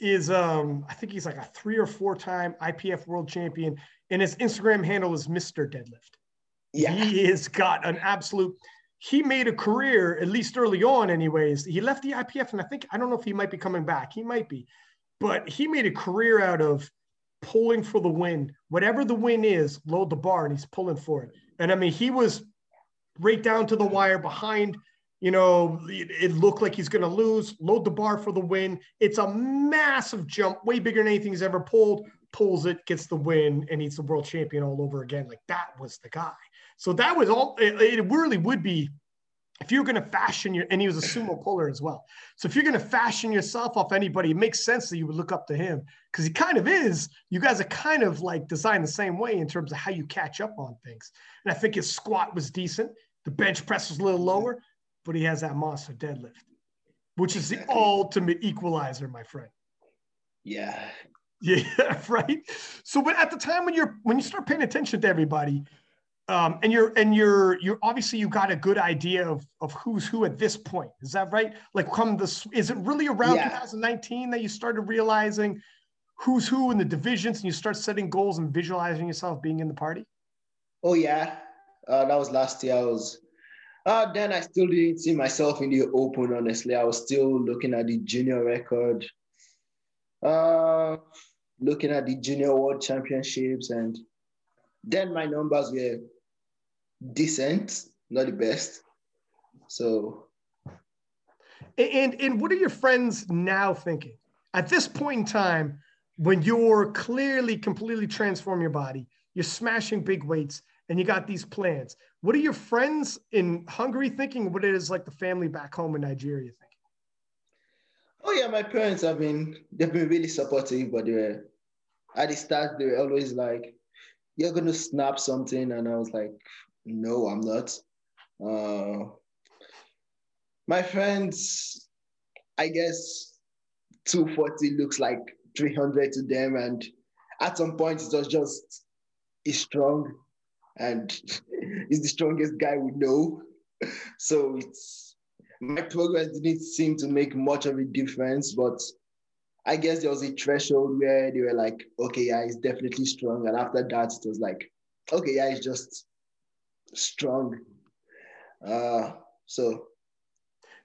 is um I think he's like a three or four time IPF world champion, and his Instagram handle is Mr. Deadlift. Yeah. He has got an absolute he made a career, at least early on, anyways. He left the IPF, and I think I don't know if he might be coming back. He might be, but he made a career out of pulling for the win. Whatever the win is, load the bar, and he's pulling for it. And I mean, he was right down to the wire behind you know, it, it looked like he's going to lose, load the bar for the win. It's a massive jump, way bigger than anything he's ever pulled. Pulls it, gets the win, and he's the world champion all over again. Like that was the guy. So that was all, it, it really would be if you're going to fashion your, and he was a sumo puller as well. So if you're going to fashion yourself off anybody, it makes sense that you would look up to him because he kind of is. You guys are kind of like designed the same way in terms of how you catch up on things. And I think his squat was decent. The bench press was a little lower but he has that monster deadlift, which is the ultimate equalizer, my friend. Yeah. Yeah, right. So, but at the time when you're when you start paying attention to everybody, um, and you're and you're you're obviously you got a good idea of of who's who at this point. Is that right? Like, come this is it really around yeah. 2019 that you started realizing who's who in the divisions, and you start setting goals and visualizing yourself being in the party? Oh yeah, uh, that was last year. I was uh, then I still didn't see myself in the open, honestly. I was still looking at the junior record, uh, looking at the junior world championships, and then my numbers were decent, not the best. So. And, and what are your friends now thinking? At this point in time, when you're clearly completely transform your body, you're smashing big weights, and you got these plans. What are your friends in Hungary thinking? What is like the family back home in Nigeria thinking? Oh yeah, my parents have been they've been really supportive, but they were at the start they were always like, "You're gonna snap something," and I was like, "No, I'm not." Uh, my friends, I guess 240 looks like 300 to them, and at some point it was just strong and he's the strongest guy we know. So it's my progress didn't seem to make much of a difference, but I guess there was a threshold where they were like, okay, yeah, he's definitely strong. And after that, it was like, okay, yeah, he's just strong. Uh, so.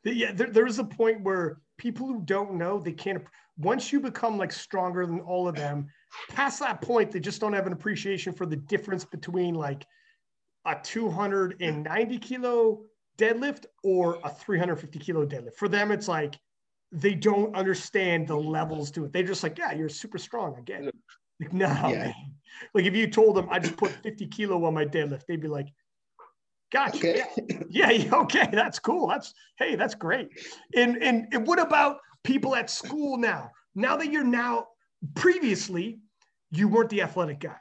Yeah, there, there is a point where people who don't know, they can't, once you become like stronger than all of them, past that point, they just don't have an appreciation for the difference between like a 290 kilo deadlift or a 350 kilo deadlift. For them, it's like they don't understand the levels to it. They're just like, yeah, you're super strong. Get. Like, no, yeah. like if you told them I just put 50 kilo on my deadlift, they'd be like, gotcha. Okay. Yeah. yeah, okay, that's cool. That's hey, that's great. And, and and what about people at school now? Now that you're now previously you weren't the athletic guy.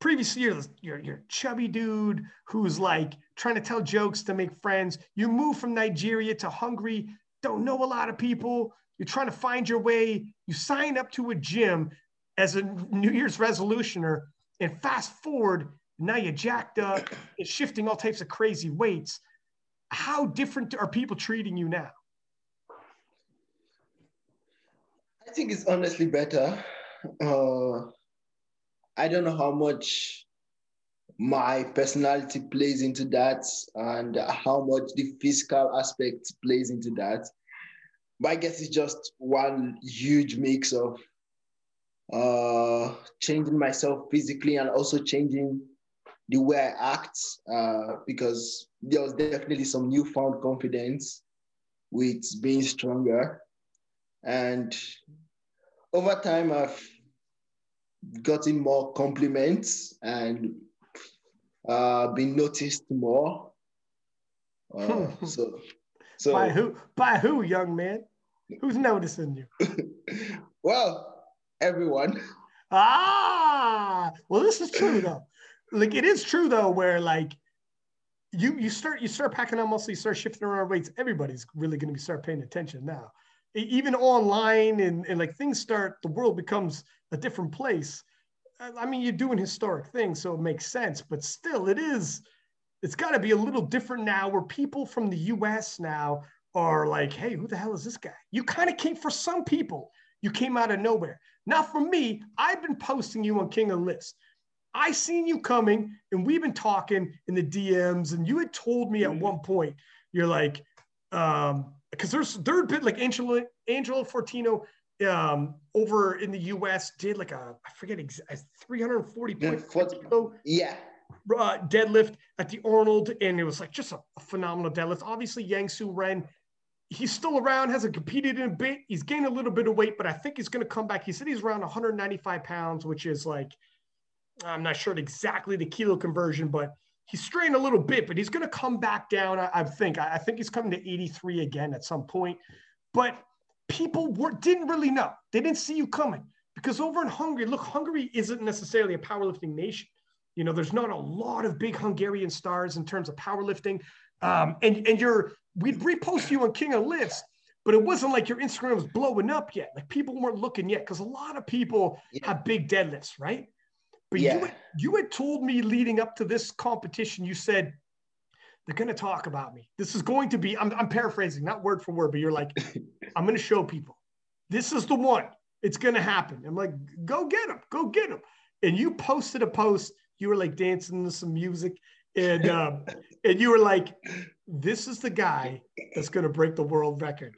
Previously, you're, you're, you're chubby dude who's like trying to tell jokes to make friends. You move from Nigeria to Hungary, don't know a lot of people. You're trying to find your way. You sign up to a gym as a New Year's resolutioner, and fast forward, now you're jacked up and shifting all types of crazy weights. How different are people treating you now? I think it's honestly better. Uh, I don't know how much my personality plays into that and how much the physical aspect plays into that. But I guess it's just one huge mix of uh, changing myself physically and also changing the way I act uh, because there was definitely some newfound confidence with being stronger. And over time, I've gotten more compliments and uh, been noticed more. Uh, so, so by who? By who, young man? Who's noticing you? well, everyone. Ah, well, this is true though. Like it is true though, where like you you start you start packing on muscle, you start shifting around weights. Everybody's really going to be start paying attention now. Even online and, and like things start, the world becomes a different place. I mean, you're doing historic things, so it makes sense. But still, it is. It's got to be a little different now, where people from the U.S. now are like, "Hey, who the hell is this guy?" You kind of came for some people. You came out of nowhere. Now, for me, I've been posting you on King of Lifts. I seen you coming, and we've been talking in the DMs, and you had told me at mm-hmm. one point, you're like, um, because there's there had been like Angelo Angelo Fortino um over in the US did like a I forget exactly 340 point yeah uh, deadlift at the Arnold and it was like just a, a phenomenal deadlift obviously Yang Su Ren he's still around, hasn't competed in a bit. He's gained a little bit of weight, but I think he's going to come back. He said he's around 195 pounds, which is like, I'm not sure exactly the kilo conversion, but he's strained a little bit, but he's going to come back down. I, I think. I, I, think he's coming to 83 again at some point. But people were, didn't really know. They didn't see you coming because over in Hungary, look, Hungary isn't necessarily a powerlifting nation. You know, there's not a lot of big Hungarian stars in terms of powerlifting. Um, and and you're we'd repost you on King of Lifts, but it wasn't like your Instagram was blowing up yet. Like people weren't looking yet because a lot of people yeah. have big deadlifts, right? But yeah. you, had, you had told me leading up to this competition, you said, they're going to talk about me. This is going to be, I'm, I'm paraphrasing, not word for word, but you're like, I'm going to show people. This is the one. It's going to happen. I'm like, go get him. Go get him. And you posted a post. You were like dancing to some music. And, um, and you were like, this is the guy that's going to break the world record.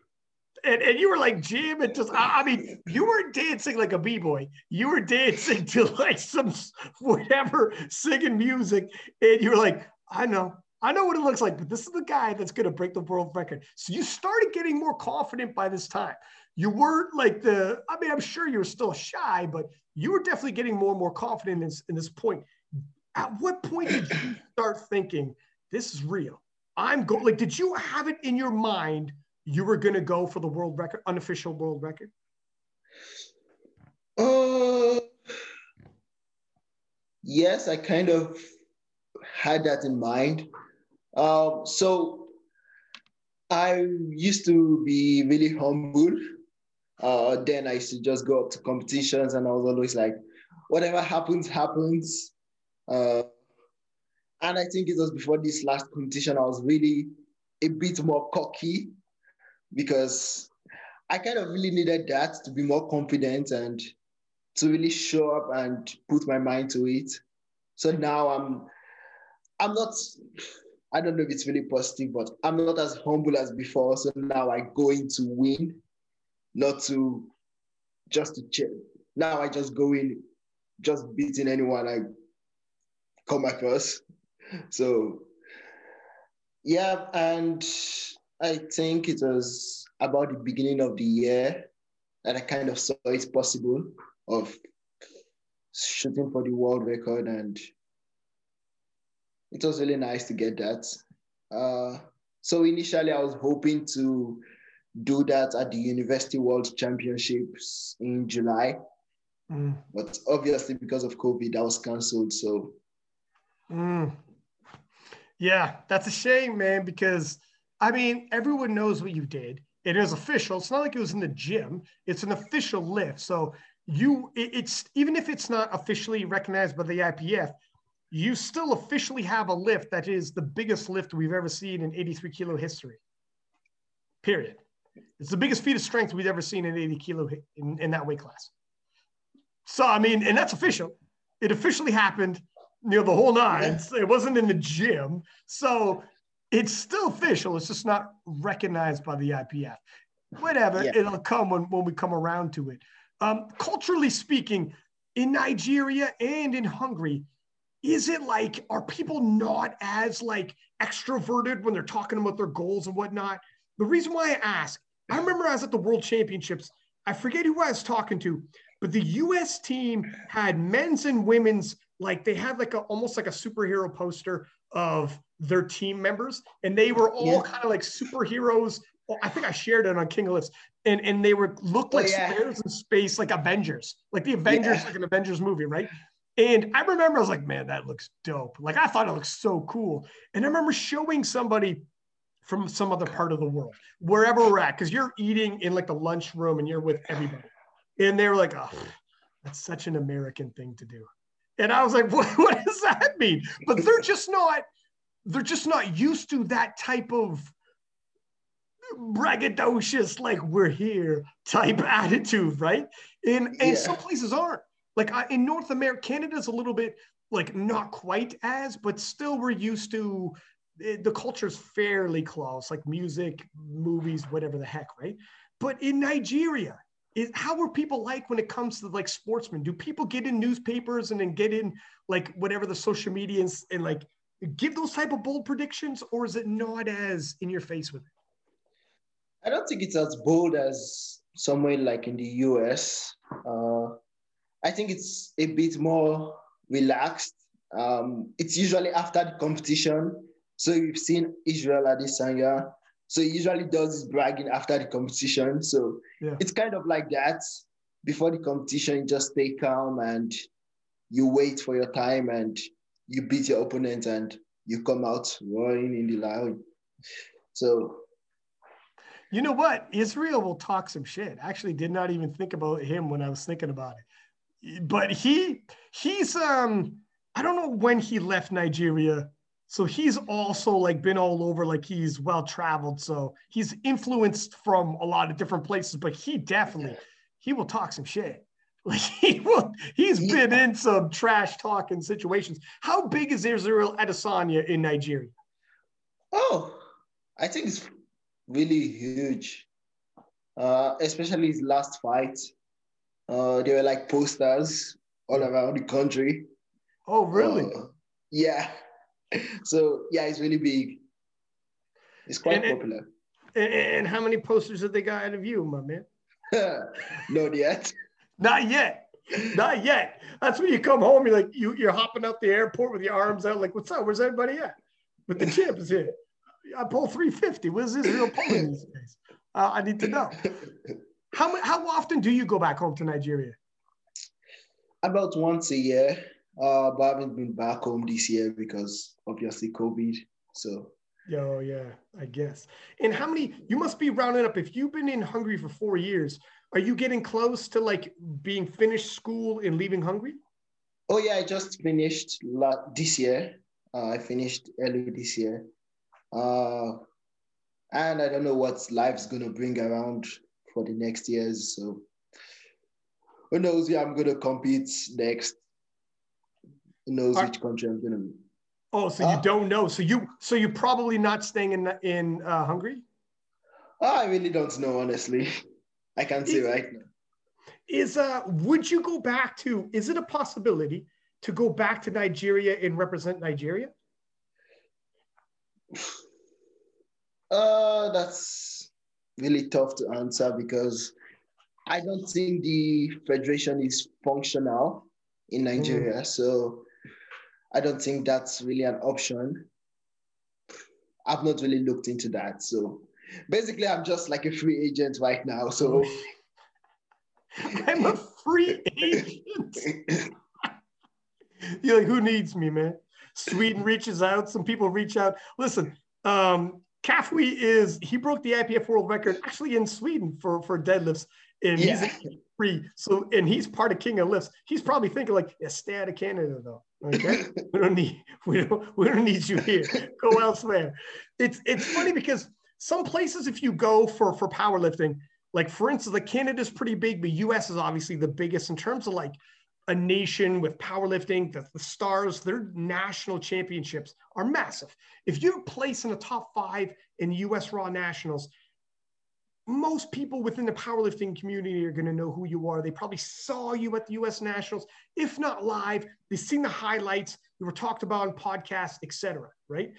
And, and you were like Jim and just I mean you weren't dancing like a b-boy. You were dancing to like some whatever singing music and you were like I know I know what it looks like but this is the guy that's going to break the world record. So you started getting more confident by this time. You weren't like the I mean I'm sure you were still shy but you were definitely getting more and more confident in in this point. At what point did you start thinking this is real. I'm going. Like, did you have it in your mind you were going to go for the world record, unofficial world record? Uh, yes, I kind of had that in mind. Um, so I used to be really humble. Uh, then I used to just go up to competitions, and I was always like, whatever happens, happens. Uh, and I think it was before this last competition, I was really a bit more cocky because I kind of really needed that to be more confident and to really show up and put my mind to it. So now I'm I'm not I don't know if it's really positive, but I'm not as humble as before. So now I go in to win, not to just to check. Now I just go in, just beating anyone I come across so yeah, and I think it was about the beginning of the year that I kind of saw it possible of shooting for the world record, and it was really nice to get that. Uh, so initially, I was hoping to do that at the University World Championships in July, mm. but obviously because of COVID, that was cancelled. So. Mm. Yeah, that's a shame, man, because I mean, everyone knows what you did. It is official. It's not like it was in the gym. It's an official lift. So you, it, it's even if it's not officially recognized by the IPF, you still officially have a lift that is the biggest lift we've ever seen in 83 kilo history. Period. It's the biggest feat of strength we've ever seen in 80 kilo in, in that weight class. So I mean, and that's official. It officially happened you know, the whole nine. It wasn't in the gym. So it's still official. It's just not recognized by the IPF. Whatever, yeah. it'll come when, when we come around to it. Um, culturally speaking, in Nigeria and in Hungary, is it like, are people not as like extroverted when they're talking about their goals and whatnot? The reason why I ask I remember I was at the World Championships. I forget who I was talking to, but the U.S. team had men's and women's like they had like a almost like a superhero poster of their team members, and they were all yeah. kind of like superheroes. I think I shared it on King of Lifts, and and they were looked oh, like oh, yeah. superheroes in space, like Avengers, like the Avengers, yeah. like an Avengers movie, right? And I remember I was like, man, that looks dope. Like I thought it looked so cool. And I remember showing somebody from some other part of the world, wherever we're at, because you're eating in like the lunchroom and you're with everybody. And they were like, oh, that's such an American thing to do. And I was like, what, what does that mean? But they're just not, they're just not used to that type of braggadocious, like we're here type attitude, right? And and yeah. some places aren't. Like I, in North America, Canada's a little bit like not quite as, but still we're used to it, the culture's fairly close, like music, movies, whatever the heck, right? But in Nigeria, is how are people like when it comes to like sportsmen? Do people get in newspapers and then get in like whatever the social media and, and like give those type of bold predictions, or is it not as in your face with it? I don't think it's as bold as somewhere like in the US. Uh, I think it's a bit more relaxed. Um, it's usually after the competition. So you've seen Israel Adesanya. So he usually does his bragging after the competition. So yeah. it's kind of like that. Before the competition, you just stay calm and you wait for your time and you beat your opponent and you come out roaring in the lion. So you know what? Israel will talk some shit. Actually, did not even think about him when I was thinking about it but he he's um I don't know when he left Nigeria. So he's also like been all over, like he's well traveled. So he's influenced from a lot of different places, but he definitely he will talk some shit. Like he will, he's been in some trash talking situations. How big is Israel Adesanya in Nigeria? Oh, I think it's really huge. Uh, especially his last fight. Uh, they were like posters all around the country. Oh, really? Uh, yeah. So yeah, it's really big. It's quite and, popular. And, and, how many posters have they got out of you, my man? Not yet. Not yet. Not yet. That's when you come home. You're like you. You're hopping out the airport with your arms out. Like, what's up? Where's everybody at? But the champ is here. I pull 350. What's this real pulling these days? Uh, I need to know. How, how often do you go back home to Nigeria? About once a year. Uh, but I haven't been back home this year because obviously COVID. So. Oh yeah, I guess. And how many? You must be rounding up. If you've been in Hungary for four years, are you getting close to like being finished school and leaving Hungary? Oh yeah, I just finished this year. Uh, I finished early this year. Uh, and I don't know what life's gonna bring around for the next years. So who knows where I'm going to compete next? Who knows Are, which country I'm going to be? Oh, so uh, you don't know. So you so you're probably not staying in in uh, Hungary. I really don't know, honestly. I can't say right now. Is uh, would you go back to? Is it a possibility to go back to Nigeria and represent Nigeria? Uh, that's really tough to answer because I don't think the federation is functional in Nigeria. Mm. So I don't think that's really an option. I've not really looked into that. So basically, I'm just like a free agent right now. So I'm a free agent. You're like, who needs me, man? Sweden reaches out. Some people reach out. Listen, um, Kafui is he broke the IPF world record actually in Sweden for for deadlifts, and yeah. he's free. So and he's part of King of Lifts. He's probably thinking like, yeah, stay out of Canada though. Okay, we don't need we don't we don't need you here. Go elsewhere. It's it's funny because some places if you go for for powerlifting, like for instance, like Canada's pretty big, but US is obviously the biggest in terms of like a nation with powerlifting, the, the stars, their national championships are massive. If you place in the top five in US Raw Nationals, most people within the powerlifting community are going to know who you are. They probably saw you at the US Nationals, if not live, they've seen the highlights, you were talked about on podcasts, etc. right?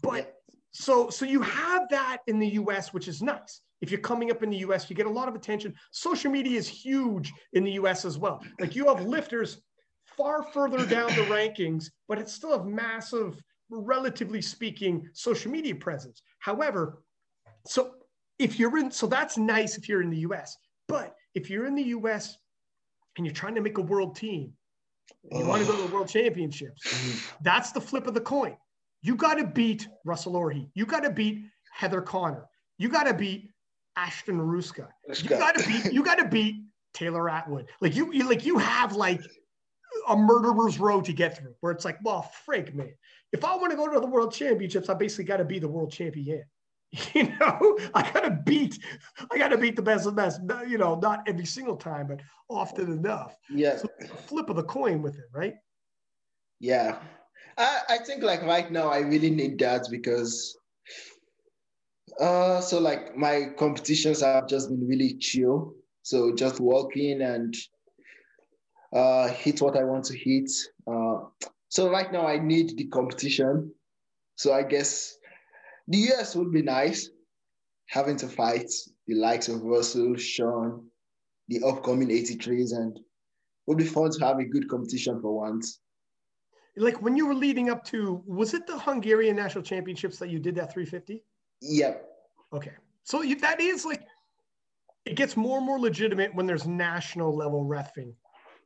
But so so you have that in the US, which is nice. if you're coming up in the US, you get a lot of attention. Social media is huge in the US as well. Like you have lifters far further down the rankings, but it's still a massive, relatively speaking, social media presence. However, so if you're in, so that's nice if you're in the US. But if you're in the US and you're trying to make a world team, you want to go to the world championships, that's the flip of the coin. You got to beat Russell Orhii. You got to beat Heather Connor. You got to beat Ashton Rouska. You got to beat. You got to beat Taylor Atwood. Like you, you, like you have like a murderer's row to get through, where it's like, well, Frank, man, if I want to go to the World Championships, I basically got to be the world champion. You know, I gotta beat, I gotta beat the best of the best. You know, not every single time, but often enough. Yeah. So flip of the coin with it, right? Yeah, I, I think like right now I really need that because uh so like my competitions have just been really chill. So just walking and uh hit what I want to hit. Uh so right now I need the competition. So I guess the US would be nice having to fight the likes of Russell, Sean, the upcoming 83s, and it would be fun to have a good competition for once. Like when you were leading up to was it the hungarian national championships that you did that 350 yep. Okay. So you, that is like it gets more and more legitimate when there's national level refing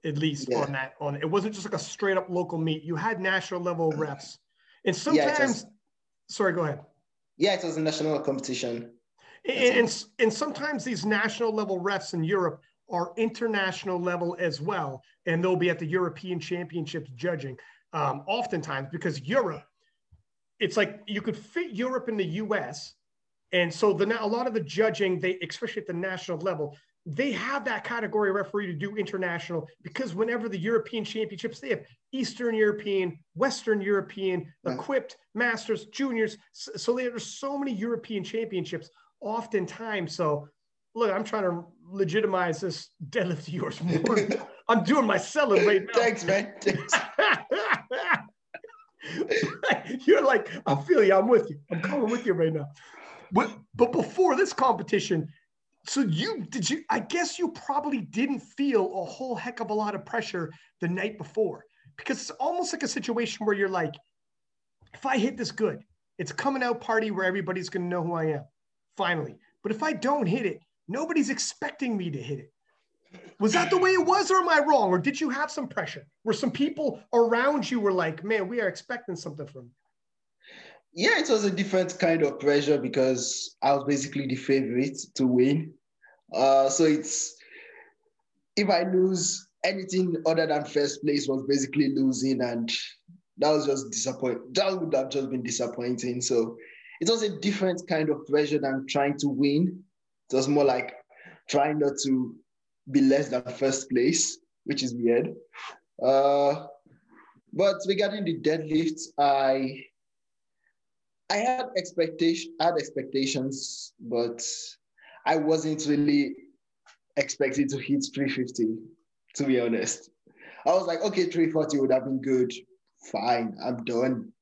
at least yeah. on that on it. Wasn't just like a straight up local meet. You had national level uh, refs. And sometimes yeah, was, sorry go ahead yeah it was a national competition and, and, and sometimes these national level refs in europe are international level as well and they'll be at the european championships judging um, oftentimes because Europe, it's like you could fit Europe in the US. And so the a lot of the judging, they especially at the national level, they have that category referee to do international because whenever the European championships, they have Eastern European, Western European, equipped masters, juniors. So there's so many European championships oftentimes. So look, I'm trying to legitimize this deadlift of yours more. I'm doing my selling right now. Thanks, man. Thanks. You're like, I feel you. I'm with you. I'm coming with you right now. But but before this competition, so you did you? I guess you probably didn't feel a whole heck of a lot of pressure the night before because it's almost like a situation where you're like, if I hit this good, it's coming out party where everybody's going to know who I am. Finally, but if I don't hit it, nobody's expecting me to hit it. Was that the way it was, or am I wrong? Or did you have some pressure? Where some people around you were like, man, we are expecting something from you? Yeah, it was a different kind of pressure because I was basically the favorite to win. Uh, so it's if I lose anything other than first place was basically losing, and that was just disappointing. That would have just been disappointing. So it was a different kind of pressure than trying to win. It was more like trying not to be less than first place, which is weird. Uh, but regarding the deadlift, I I had expectation had expectations, but I wasn't really expected to hit 350, to be honest. I was like, okay, 340 would have been good. Fine, I'm done.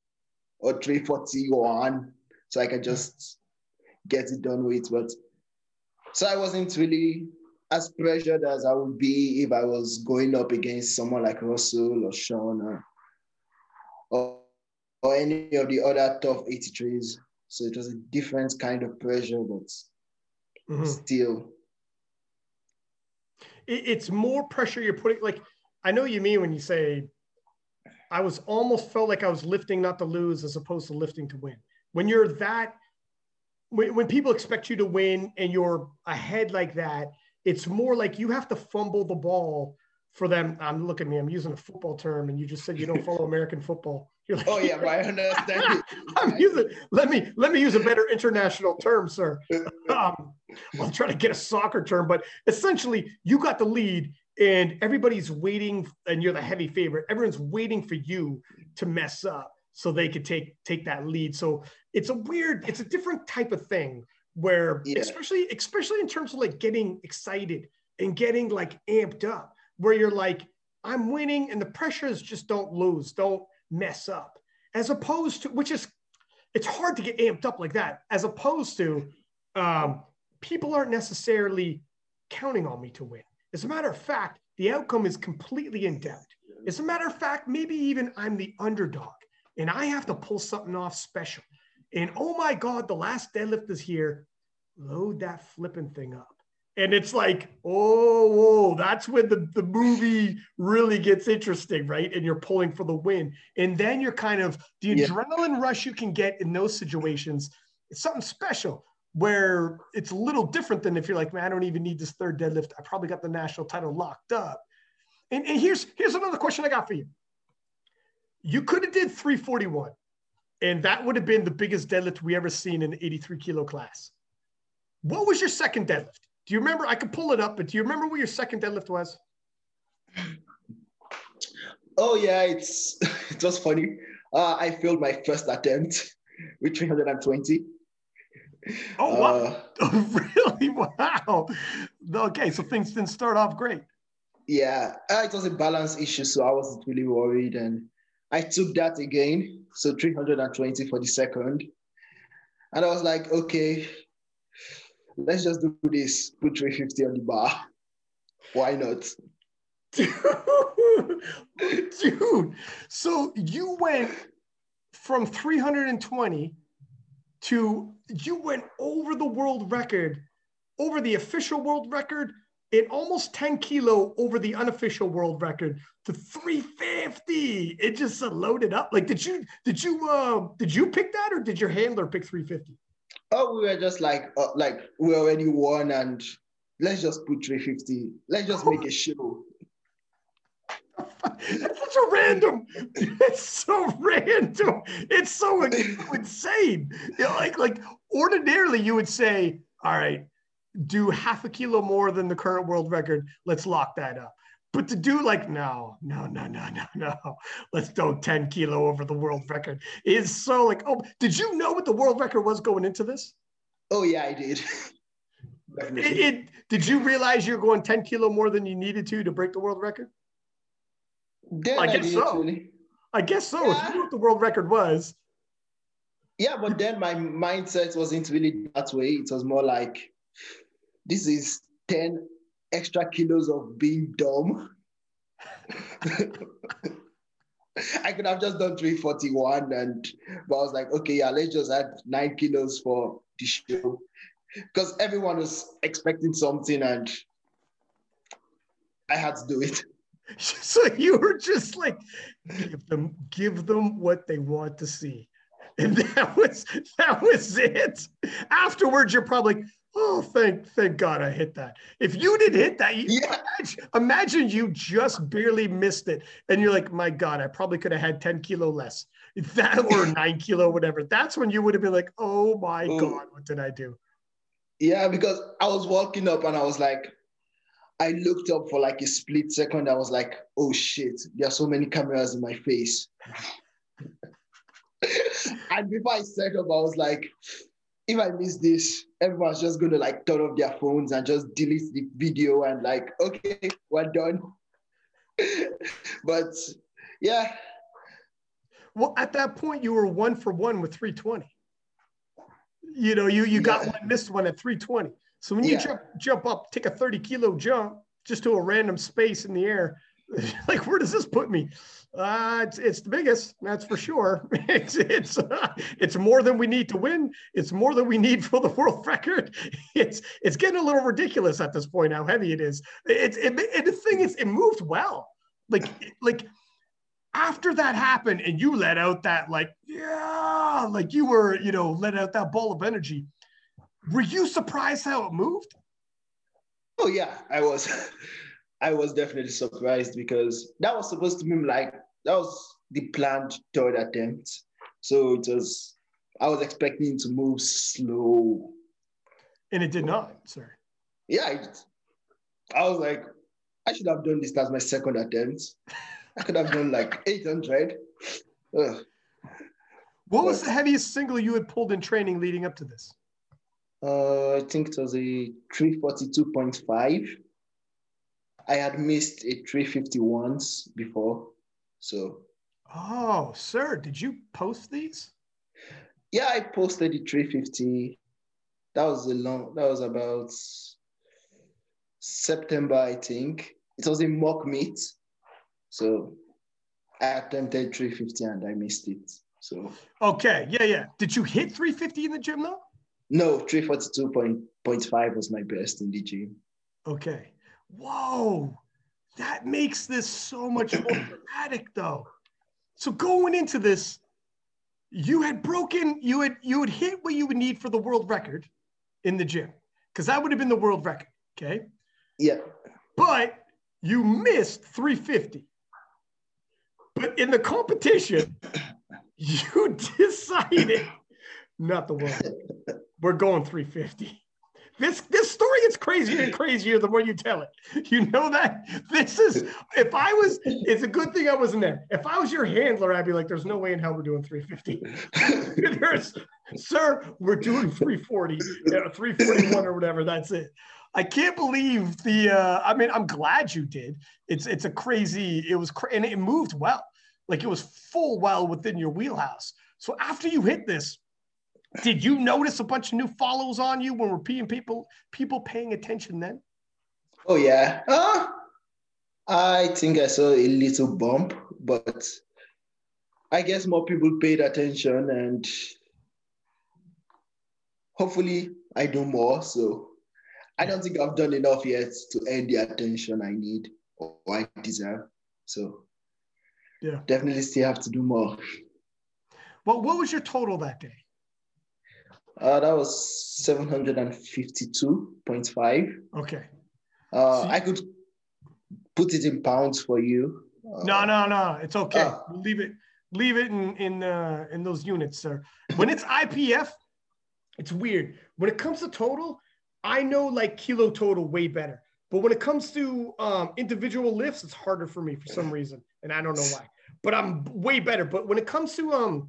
Or 341, so I can just get it done with. But so I wasn't really as pressured as I would be if I was going up against someone like Russell or Sean or, or any of the other top 83s. So it was a different kind of pressure, but mm-hmm. still. It's more pressure you're putting. Like, I know you mean when you say, I was almost felt like I was lifting not to lose as opposed to lifting to win. When you're that, when, when people expect you to win and you're ahead like that, it's more like you have to fumble the ball for them. I'm look at me. I'm using a football term, and you just said you don't follow American football. You're like, oh yeah, I understand. I'm using. Let me let me use a better international term, sir. Um, I'll try to get a soccer term, but essentially, you got the lead, and everybody's waiting, and you're the heavy favorite. Everyone's waiting for you to mess up so they could take take that lead. So it's a weird, it's a different type of thing where yeah. especially especially in terms of like getting excited and getting like amped up where you're like i'm winning and the pressure is just don't lose don't mess up as opposed to which is it's hard to get amped up like that as opposed to um people aren't necessarily counting on me to win. As a matter of fact, the outcome is completely in doubt. As a matter of fact, maybe even I'm the underdog and I have to pull something off special. And oh my God, the last deadlift is here. Load that flipping thing up. And it's like, oh, whoa, that's when the, the movie really gets interesting, right? And you're pulling for the win. And then you're kind of the yeah. adrenaline rush you can get in those situations. It's something special where it's a little different than if you're like, man, I don't even need this third deadlift. I probably got the national title locked up. And, and here's here's another question I got for you. You could have did 341, and that would have been the biggest deadlift we ever seen in the 83 kilo class. What was your second deadlift? Do you remember? I could pull it up, but do you remember what your second deadlift was? Oh yeah, it's it was funny. Uh, I failed my first attempt with 320. Oh wow! Uh, oh, really? Wow. Okay, so things didn't start off great. Yeah, uh, it was a balance issue, so I wasn't really worried, and I took that again, so 320 for the second, and I was like, okay, let's just do this. Put 350 on the bar. Why not? Dude, so you went from 320 to you went over the world record, over the official world record, in almost 10 kilo over the unofficial world record to 350. It just loaded up. Like, did you did you uh did you pick that or did your handler pick 350? Oh, we were just like uh, like we already won and let's just put 350. Let's just make a show. It's such a random. It's so random. It's so insane. You know, like like ordinarily you would say, all right, do half a kilo more than the current world record. Let's lock that up. But to do like no, no, no, no, no, no. Let's go 10 kilo over the world record is so like, oh, did you know what the world record was going into this? Oh yeah, I did. it, it, did you realize you're going 10 kilo more than you needed to to break the world record? Then I, I guess so. I guess so. Yeah. If you knew what the world record was. Yeah, but then my mindset wasn't really that way. It was more like this is 10 extra kilos of being dumb. I could have just done 341 and but I was like, okay, yeah, let's just add nine kilos for the show. Because everyone was expecting something and I had to do it. So you were just like, give them, give them what they want to see. And that was that was it. Afterwards, you're probably Oh, thank thank God I hit that. If you didn't hit that, you, yeah. imagine, imagine, you just barely missed it, and you're like, my God, I probably could have had 10 kilo less. That or nine kilo, whatever. That's when you would have been like, oh my oh. God, what did I do? Yeah, because I was walking up and I was like, I looked up for like a split second. I was like, oh shit, there are so many cameras in my face. and before I set up, I was like, if I miss this, everyone's just going to like turn off their phones and just delete the video and like, okay, we're done. but yeah. Well, at that point, you were one for one with 320. You know, you you got one missed one at 320. So when you yeah. jump jump up, take a 30 kilo jump just to a random space in the air, like where does this put me? Uh, it's, it's the biggest, that's for sure. It's it's uh, it's more than we need to win. It's more than we need for the world record. It's it's getting a little ridiculous at this point how heavy it is. It's it, it, the thing is, it moved well. Like like after that happened, and you let out that like yeah, like you were you know let out that ball of energy. Were you surprised how it moved? Oh yeah, I was. I was definitely surprised because that was supposed to be like that was the planned third attempt. So it was I was expecting to move slow. And it did not, sir. Yeah, it, I was like, I should have done this as my second attempt. I could have done like 800. Ugh. What was the heaviest single you had pulled in training leading up to this? Uh, I think it was a 342.5. I had missed a 350 once before. So. Oh, sir, did you post these? Yeah, I posted the 350. that was a long. That was about September, I think. It was a mock meet, so I attempted 350 and I missed it. So okay, yeah, yeah. Did you hit 350 in the gym though? No, 342.5 was my best in the gym. Okay. Whoa, that makes this so much more dramatic though. So going into this, you had broken, you had you had hit what you would need for the world record in the gym. Because that would have been the world record. Okay. Yeah. But you missed 350. But in the competition, you decided not the world. We're going 350. This this story gets crazier and crazier the more you tell it. You know that this is if I was it's a good thing I wasn't there. If I was your handler, I'd be like, there's no way in hell we're doing 350. there's sir, we're doing 340, 341 or whatever. That's it. I can't believe the. Uh, I mean, I'm glad you did. It's it's a crazy. It was cra- and it moved well. Like it was full well within your wheelhouse. So after you hit this, did you notice a bunch of new follows on you when we're peeing people people paying attention then? Oh yeah. Uh, I think I saw a little bump, but I guess more people paid attention and hopefully I do more. So I don't think I've done enough yet to earn the attention I need or I deserve. So yeah, definitely still have to do more. Well, what was your total that day? Uh, that was 752.5. Okay. Uh, I could put it in pounds for you. Uh, no, no, no. It's okay. Uh, leave it. Leave it in in uh, in those units, sir. When it's IPF, it's weird. When it comes to total, I know like kilo total way better. But when it comes to um, individual lifts, it's harder for me for some reason, and I don't know why. But I'm way better. But when it comes to um,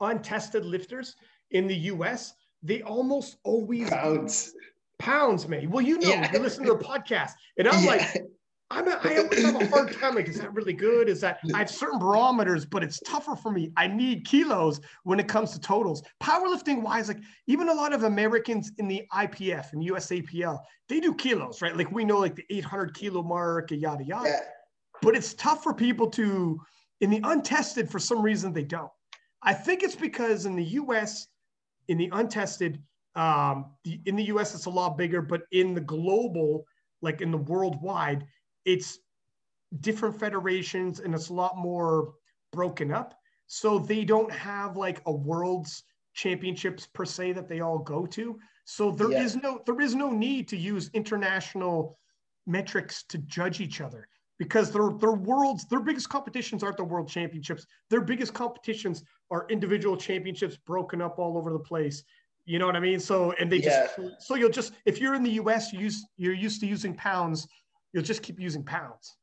untested lifters in the U.S., they almost always pounds, pounds, man. Well, you know, yeah. you listen to the podcast, and I'm yeah. like, I'm a, I always have a hard time. Like, is that really good? Is that I have certain barometers, but it's tougher for me. I need kilos when it comes to totals. Powerlifting wise, like even a lot of Americans in the IPF and USAPL, they do kilos, right? Like we know like the 800 kilo mark, yada yada. Yeah. But it's tough for people to, in the untested, for some reason they don't. I think it's because in the US, in the untested, um, the, in the US it's a lot bigger, but in the global, like in the worldwide, it's different federations and it's a lot more broken up. So they don't have like a world's championships per se that they all go to. So there yeah. is no there is no need to use international metrics to judge each other because their their worlds their biggest competitions aren't the world championships. Their biggest competitions are individual championships broken up all over the place. You know what I mean? So and they yeah. just so you'll just if you're in the US, you use you're used to using pounds you'll just keep using pounds.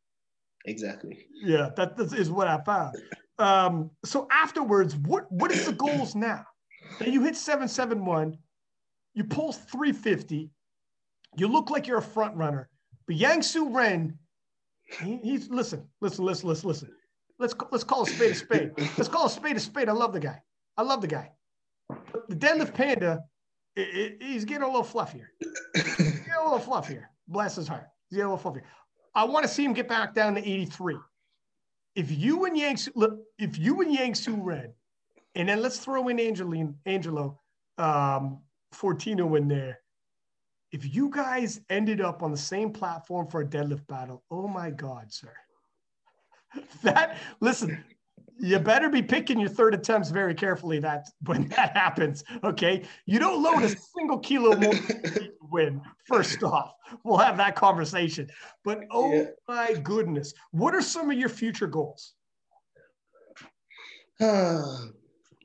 Exactly. Yeah, that is what I found. Um, so afterwards, what what is the goals now? Now you hit 771, you pull 350, you look like you're a front runner. But Yang Su Ren, he, he's listen, listen, listen, listen, listen. Let's let's call a spade a spade. Let's call a spade a spade. I love the guy. I love the guy. But the deadlift panda, it, it, he's getting a little fluffier. He's getting a little fluffier. Bless his heart. Zero fluffy. I want to see him get back down to 83. If you and Yang, if you and Yang Su Ren, and then let's throw in Angeline, Angelo um, Fortino in there. If you guys ended up on the same platform for a deadlift battle, oh my God, sir. That listen, you better be picking your third attempts very carefully that when that happens okay? You don't load a single kilo more win first off. We'll have that conversation. But oh yeah. my goodness what are some of your future goals?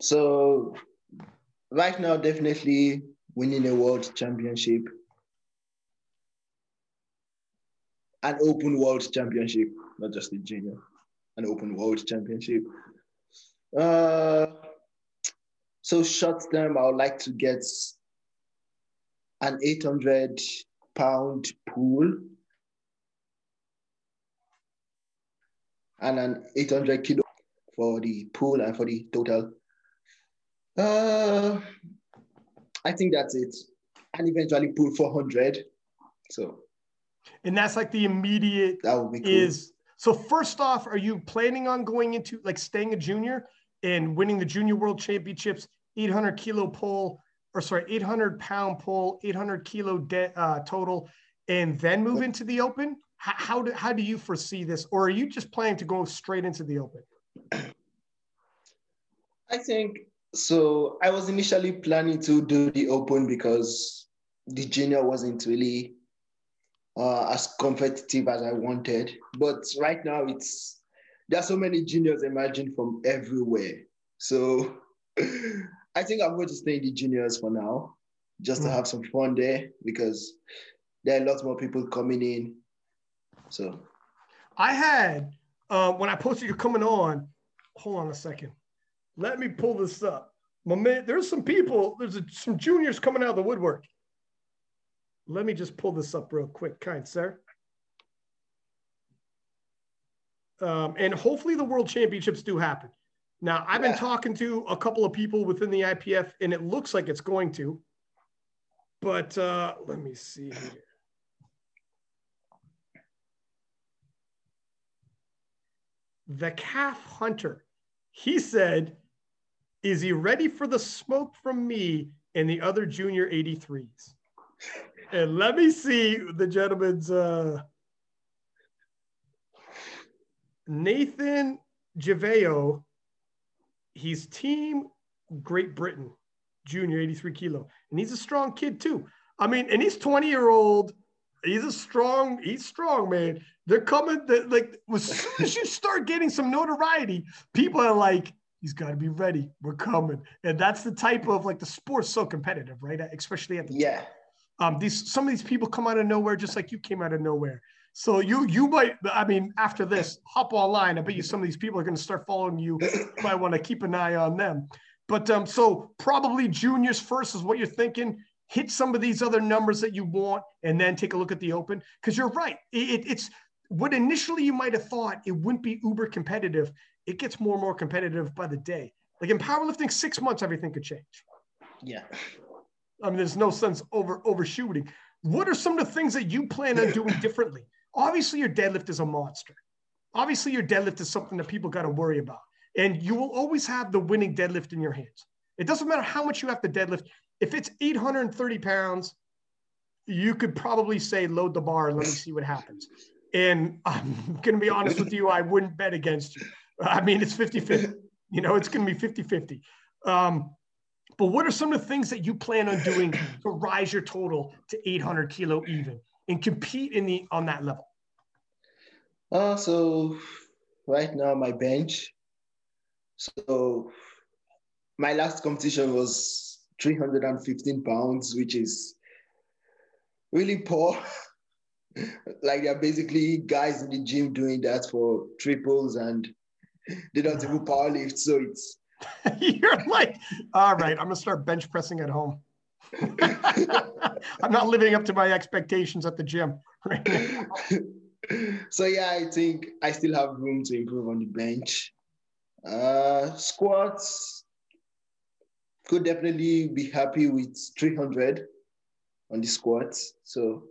So right now definitely winning a world championship an open world championship not just a junior an open world championship. Uh, so short term, I would like to get an 800 pound pool and an 800 kilo for the pool and for the total. Uh, I think that's it. and eventually pull 400. So, and that's like the immediate that would be cool. is so first off, are you planning on going into like staying a junior and winning the junior world championships, 800 kilo pull, or sorry, 800 pound pull, 800 kilo de- uh, total, and then move into the open? How, how, do, how do you foresee this? Or are you just planning to go straight into the open? I think so. I was initially planning to do the open because the junior wasn't really uh, as competitive as I wanted. But right now, it's there's so many juniors emerging from everywhere. So I think I'm going to stay in the juniors for now, just mm. to have some fun there because there are lots more people coming in. So I had uh, when I posted you coming on. Hold on a second. Let me pull this up. My man, there's some people. There's a, some juniors coming out of the woodwork. Let me just pull this up real quick, kind sir. Um, and hopefully the world championships do happen. Now, I've been talking to a couple of people within the IPF, and it looks like it's going to. But uh, let me see here. The calf hunter, he said, Is he ready for the smoke from me and the other junior 83s? And let me see the gentleman's uh, Nathan Javeo. He's team Great Britain, junior, 83 kilo. And he's a strong kid too. I mean, and he's 20 year old. He's a strong, he's strong, man. They're coming, they're like, as soon as you start getting some notoriety, people are like, he's got to be ready. We're coming. And that's the type of like the sport's so competitive, right? Especially at the yeah. Time. Um, these some of these people come out of nowhere, just like you came out of nowhere. So you you might, I mean, after this, hop online. I bet you some of these people are going to start following you. You might want to keep an eye on them. But um, so probably juniors first is what you're thinking. Hit some of these other numbers that you want, and then take a look at the open. Because you're right, it, it's what initially you might have thought it wouldn't be uber competitive. It gets more and more competitive by the day. Like in powerlifting, six months everything could change. Yeah. I mean, there's no sense over overshooting. What are some of the things that you plan on doing differently? Obviously, your deadlift is a monster. Obviously, your deadlift is something that people got to worry about. And you will always have the winning deadlift in your hands. It doesn't matter how much you have to deadlift. If it's 830 pounds, you could probably say load the bar and let me see what happens. And I'm going to be honest with you, I wouldn't bet against you. I mean, it's 50 50. You know, it's going to be 50 50. Um, but what are some of the things that you plan on doing to rise your total to 800 kilo even and compete in the on that level? Uh, so right now my bench. So my last competition was 315 pounds, which is really poor. like they're basically guys in the gym doing that for triples and they don't even power lift. So it's You're like, all right, I'm gonna start bench pressing at home. I'm not living up to my expectations at the gym. Right so yeah, I think I still have room to improve on the bench. Uh, squats could definitely be happy with 300 on the squats. So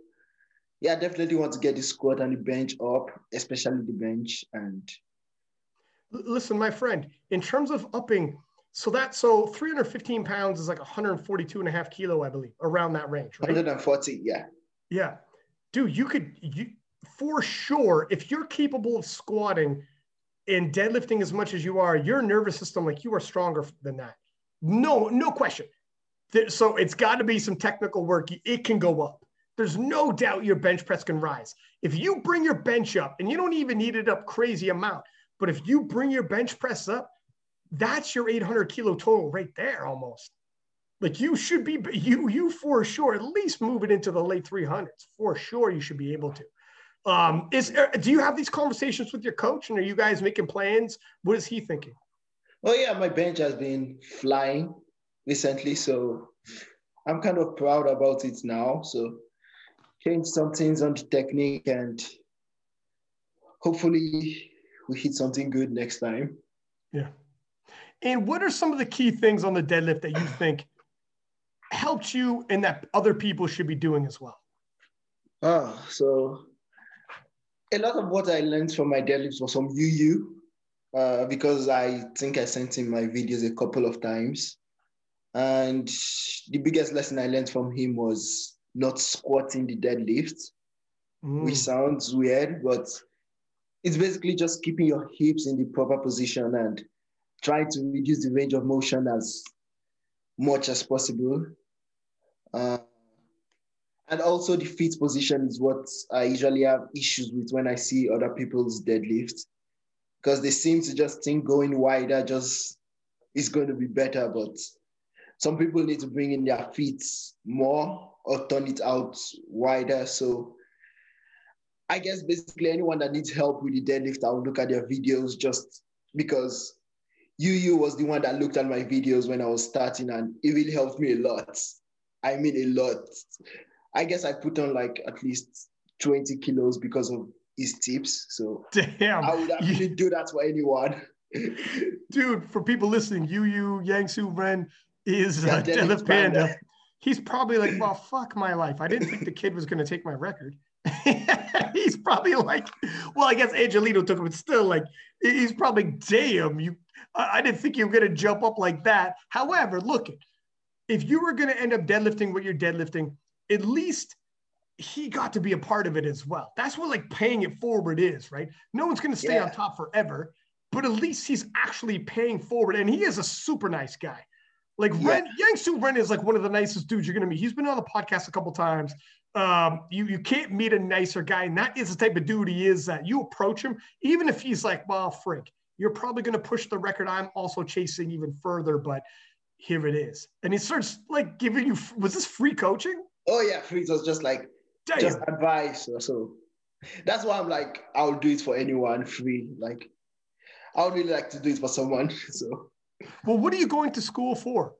yeah, definitely want to get the squat and the bench up, especially the bench and listen, my friend, in terms of upping, so that so 315 pounds is like 142 and a half kilo, I believe, around that range, right? 140, yeah. Yeah. Dude, you could you for sure, if you're capable of squatting and deadlifting as much as you are, your nervous system, like you are stronger than that. No, no question. So it's got to be some technical work. It can go up. There's no doubt your bench press can rise. If you bring your bench up and you don't even need it up crazy amount, but if you bring your bench press up, that's your 800 kilo total right there almost. Like you should be, you you for sure at least move it into the late 300s. For sure, you should be able to. Um, is do you have these conversations with your coach, and are you guys making plans? What is he thinking? Oh yeah, my bench has been flying recently, so I'm kind of proud about it now. So change some things on the technique and hopefully we hit something good next time. Yeah. And what are some of the key things on the deadlift that you think helped you and that other people should be doing as well? Ah, so a lot of what I learned from my deadlifts was from UU, uh, because I think I sent him my videos a couple of times. And the biggest lesson I learned from him was not squatting the deadlift, mm. which sounds weird, but it's basically just keeping your hips in the proper position and trying to reduce the range of motion as much as possible. Uh, and also the feet position is what I usually have issues with when I see other people's deadlift because they seem to just think going wider just is going to be better. But some people need to bring in their feet more or turn it out wider. So I guess basically anyone that needs help with the deadlift, I'll look at their videos just because UU was the one that looked at my videos when I was starting and it really helped me a lot. I mean a lot. I guess I put on like at least 20 kilos because of his tips. So damn, I would actually do that for anyone. Dude, for people listening, Yu Yu Yang Su Ren is yeah, uh, Deadlift Panda. Panda. He's probably like, well, fuck my life. I didn't think the kid was going to take my record. he's probably like, well, I guess Angelito took him, but still, like, he's probably, damn, you. I didn't think you were going to jump up like that. However, look, if you were going to end up deadlifting what you're deadlifting, at least he got to be a part of it as well. That's what like paying it forward is, right? No one's going to stay yeah. on top forever, but at least he's actually paying forward. And he is a super nice guy. Like yeah. Ren, Yang Su Ren is like one of the nicest dudes you're going to meet. He's been on the podcast a couple times. Um, you you can't meet a nicer guy, and that is the type of dude he is. That you approach him, even if he's like, "Well, frick," you're probably going to push the record I'm also chasing even further. But here it is, and he starts like giving you. Was this free coaching? Oh yeah, free. It was just like Damn. just advice or so. That's why I'm like, I'll do it for anyone free. Like, I would really like to do it for someone. So. Well, what are you going to school for?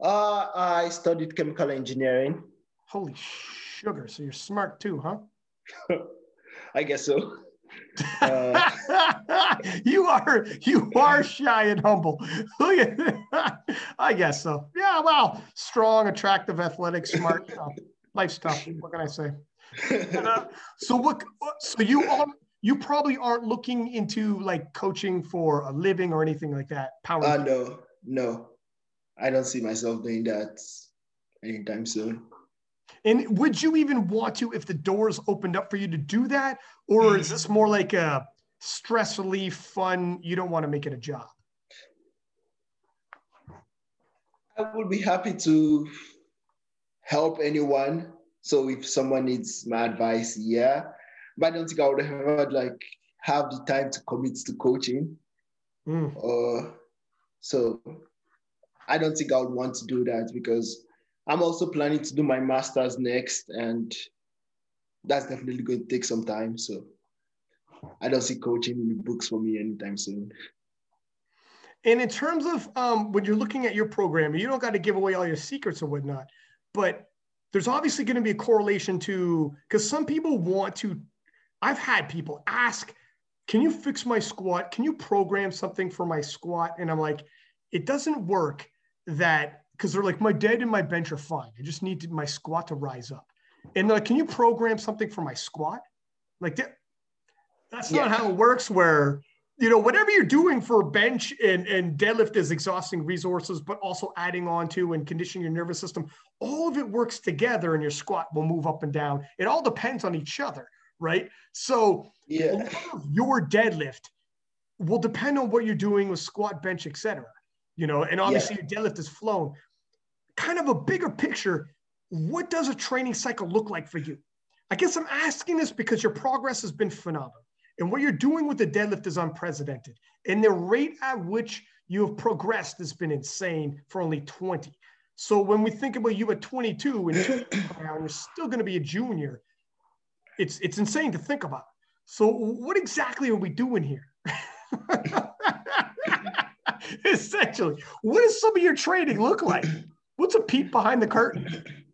Uh, I studied chemical engineering. Holy sugar! So you're smart too, huh? I guess so. Uh, you are you are shy and humble. Look at I guess so. Yeah, well, strong, attractive, athletic, smart. Uh, life's tough. What can I say? Uh, so what? So you are you probably aren't looking into like coaching for a living or anything like that. Power. Uh, no, no, I don't see myself doing that anytime soon. And would you even want to if the doors opened up for you to do that? Or is this more like a stress relief, fun? You don't want to make it a job? I would be happy to help anyone. So if someone needs my advice, yeah. But I don't think I would ever like have the time to commit to coaching. Mm. Uh, so I don't think I would want to do that because I'm also planning to do my master's next, and that's definitely going to take some time. So I don't see coaching in the books for me anytime soon. And in terms of um, when you're looking at your program, you don't got to give away all your secrets or whatnot, but there's obviously going to be a correlation to because some people want to. I've had people ask, "Can you fix my squat? Can you program something for my squat?" And I'm like, "It doesn't work that because they're like, my dead and my bench are fine. I just need to, my squat to rise up. And like, can you program something for my squat? Like that, that's not yeah. how it works. Where you know whatever you're doing for bench and, and deadlift is exhausting resources, but also adding on to and conditioning your nervous system. All of it works together, and your squat will move up and down. It all depends on each other, right? So yeah, your deadlift will depend on what you're doing with squat, bench, etc. You know, and obviously yeah. your deadlift is flown kind of a bigger picture, what does a training cycle look like for you? I guess I'm asking this because your progress has been phenomenal. And what you're doing with the deadlift is unprecedented. And the rate at which you have progressed has been insane for only 20. So when we think about you at 22 and you're still going to be a junior, it's it's insane to think about. So what exactly are we doing here? Essentially, what does some of your training look like? What's a peep behind the curtain?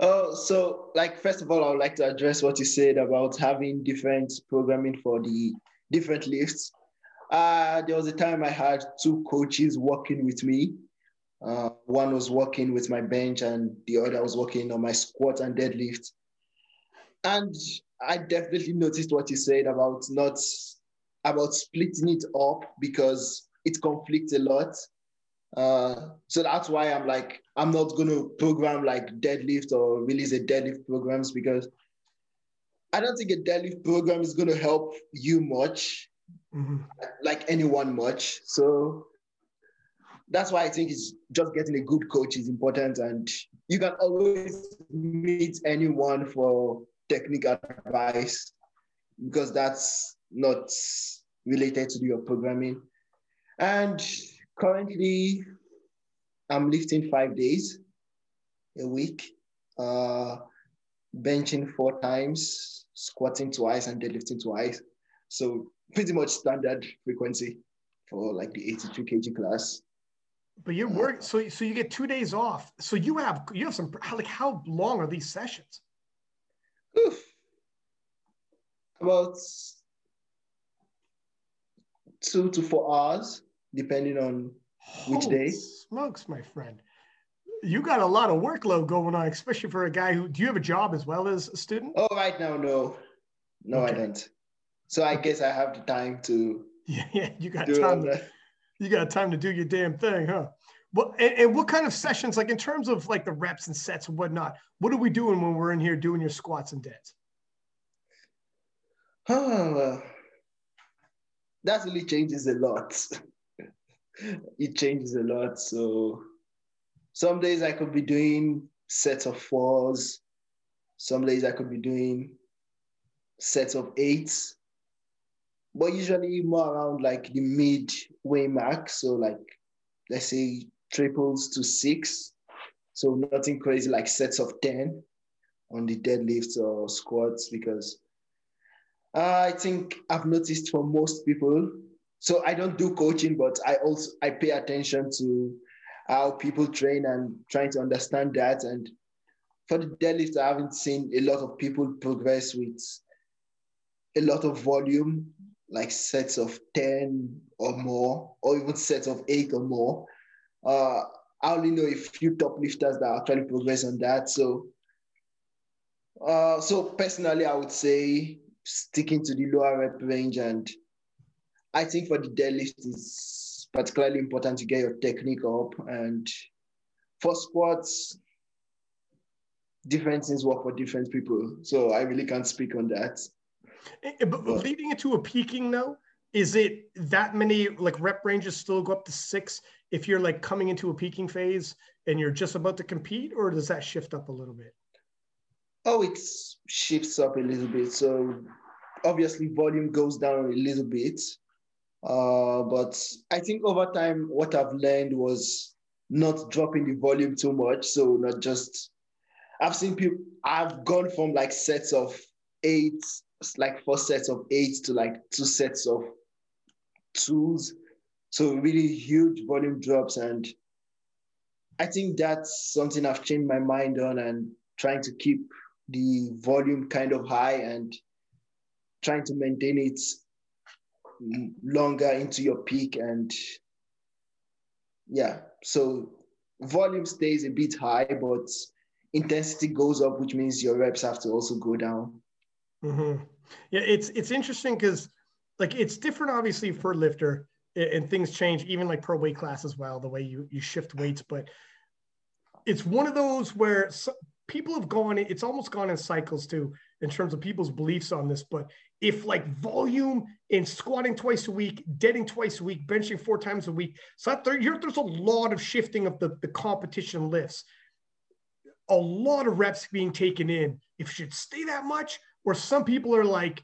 Oh, so like first of all, I would like to address what you said about having different programming for the different lifts. Uh, there was a time I had two coaches working with me, Uh, one was working with my bench, and the other was working on my squat and deadlift. And I definitely noticed what you said about not about splitting it up because it conflicts a lot. Uh, so that's why I'm like, I'm not going to program like deadlift or release a deadlift programs because I don't think a deadlift program is going to help you much, mm-hmm. like anyone much. So that's why I think it's just getting a good coach is important. And you can always meet anyone for technical advice because that's not related to your programming. And currently, I'm lifting five days a week, uh, benching four times, squatting twice, and deadlifting twice. So pretty much standard frequency for like the 82 kg class. But you're uh, work so so you get two days off. So you have you have some like how long are these sessions? Oof. About two to four hours, depending on which Holy day. Smokes, my friend. You got a lot of workload going on, especially for a guy who. Do you have a job as well as a student? Oh, right now, no, no, okay. I don't. So I guess I have the time to. Yeah, yeah, you got time. To, you got time to do your damn thing, huh? Well, and, and, what kind of sessions, like in terms of like the reps and sets and whatnot, what are we doing when we're in here doing your squats and deads? Oh, that really changes a lot. it changes a lot. So some days I could be doing sets of fours. Some days I could be doing sets of eights. But usually more around like the midway mark. So like let's say triples to six. So nothing crazy like sets of 10 on the deadlifts or squats because I think I've noticed for most people. So I don't do coaching, but I also I pay attention to how people train and trying to understand that. And for the deadlift, I haven't seen a lot of people progress with a lot of volume, like sets of 10 or more, or even sets of eight or more. Uh, I only know a few top lifters that actually progress on that. So, uh, so personally, I would say sticking to the lower rep range. And I think for the deadlift, it's particularly important to get your technique up. And for squats, different things work for different people. So I really can't speak on that. Eh, eh, but, but leading into a peaking though, is it that many like rep ranges still go up to six if you're like coming into a peaking phase and you're just about to compete, or does that shift up a little bit? Oh, it shifts up a little bit. So obviously volume goes down a little bit. Uh, but I think over time, what I've learned was not dropping the volume too much. So not just, I've seen people, I've gone from like sets of eight, like four sets of eight to like two sets of twos. So really huge volume drops. And I think that's something I've changed my mind on and trying to keep the volume kind of high and trying to maintain it longer into your peak and yeah so volume stays a bit high but intensity goes up which means your reps have to also go down mm-hmm. yeah it's it's interesting because like it's different obviously for lifter and things change even like per weight class as well the way you you shift weights but it's one of those where people have gone it's almost gone in cycles too in terms of people's beliefs on this but if like volume in squatting twice a week deading twice a week benching four times a week so there, there's a lot of shifting of the, the competition lifts. A lot of reps being taken in. If it should stay that much or some people are like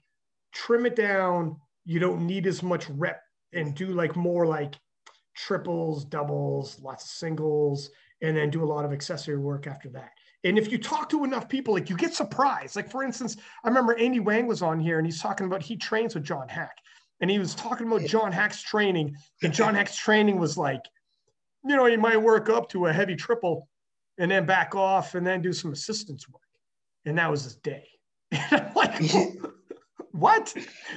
trim it down. You don't need as much rep and do like more like triples doubles lots of singles and then do a lot of accessory work after that and if you talk to enough people, like you get surprised. Like for instance, I remember Andy Wang was on here and he's talking about he trains with John Haack. And he was talking about John Haack's training. And John Haack's training was like, you know, he might work up to a heavy triple and then back off and then do some assistance work. And that was his day. And I'm like, what?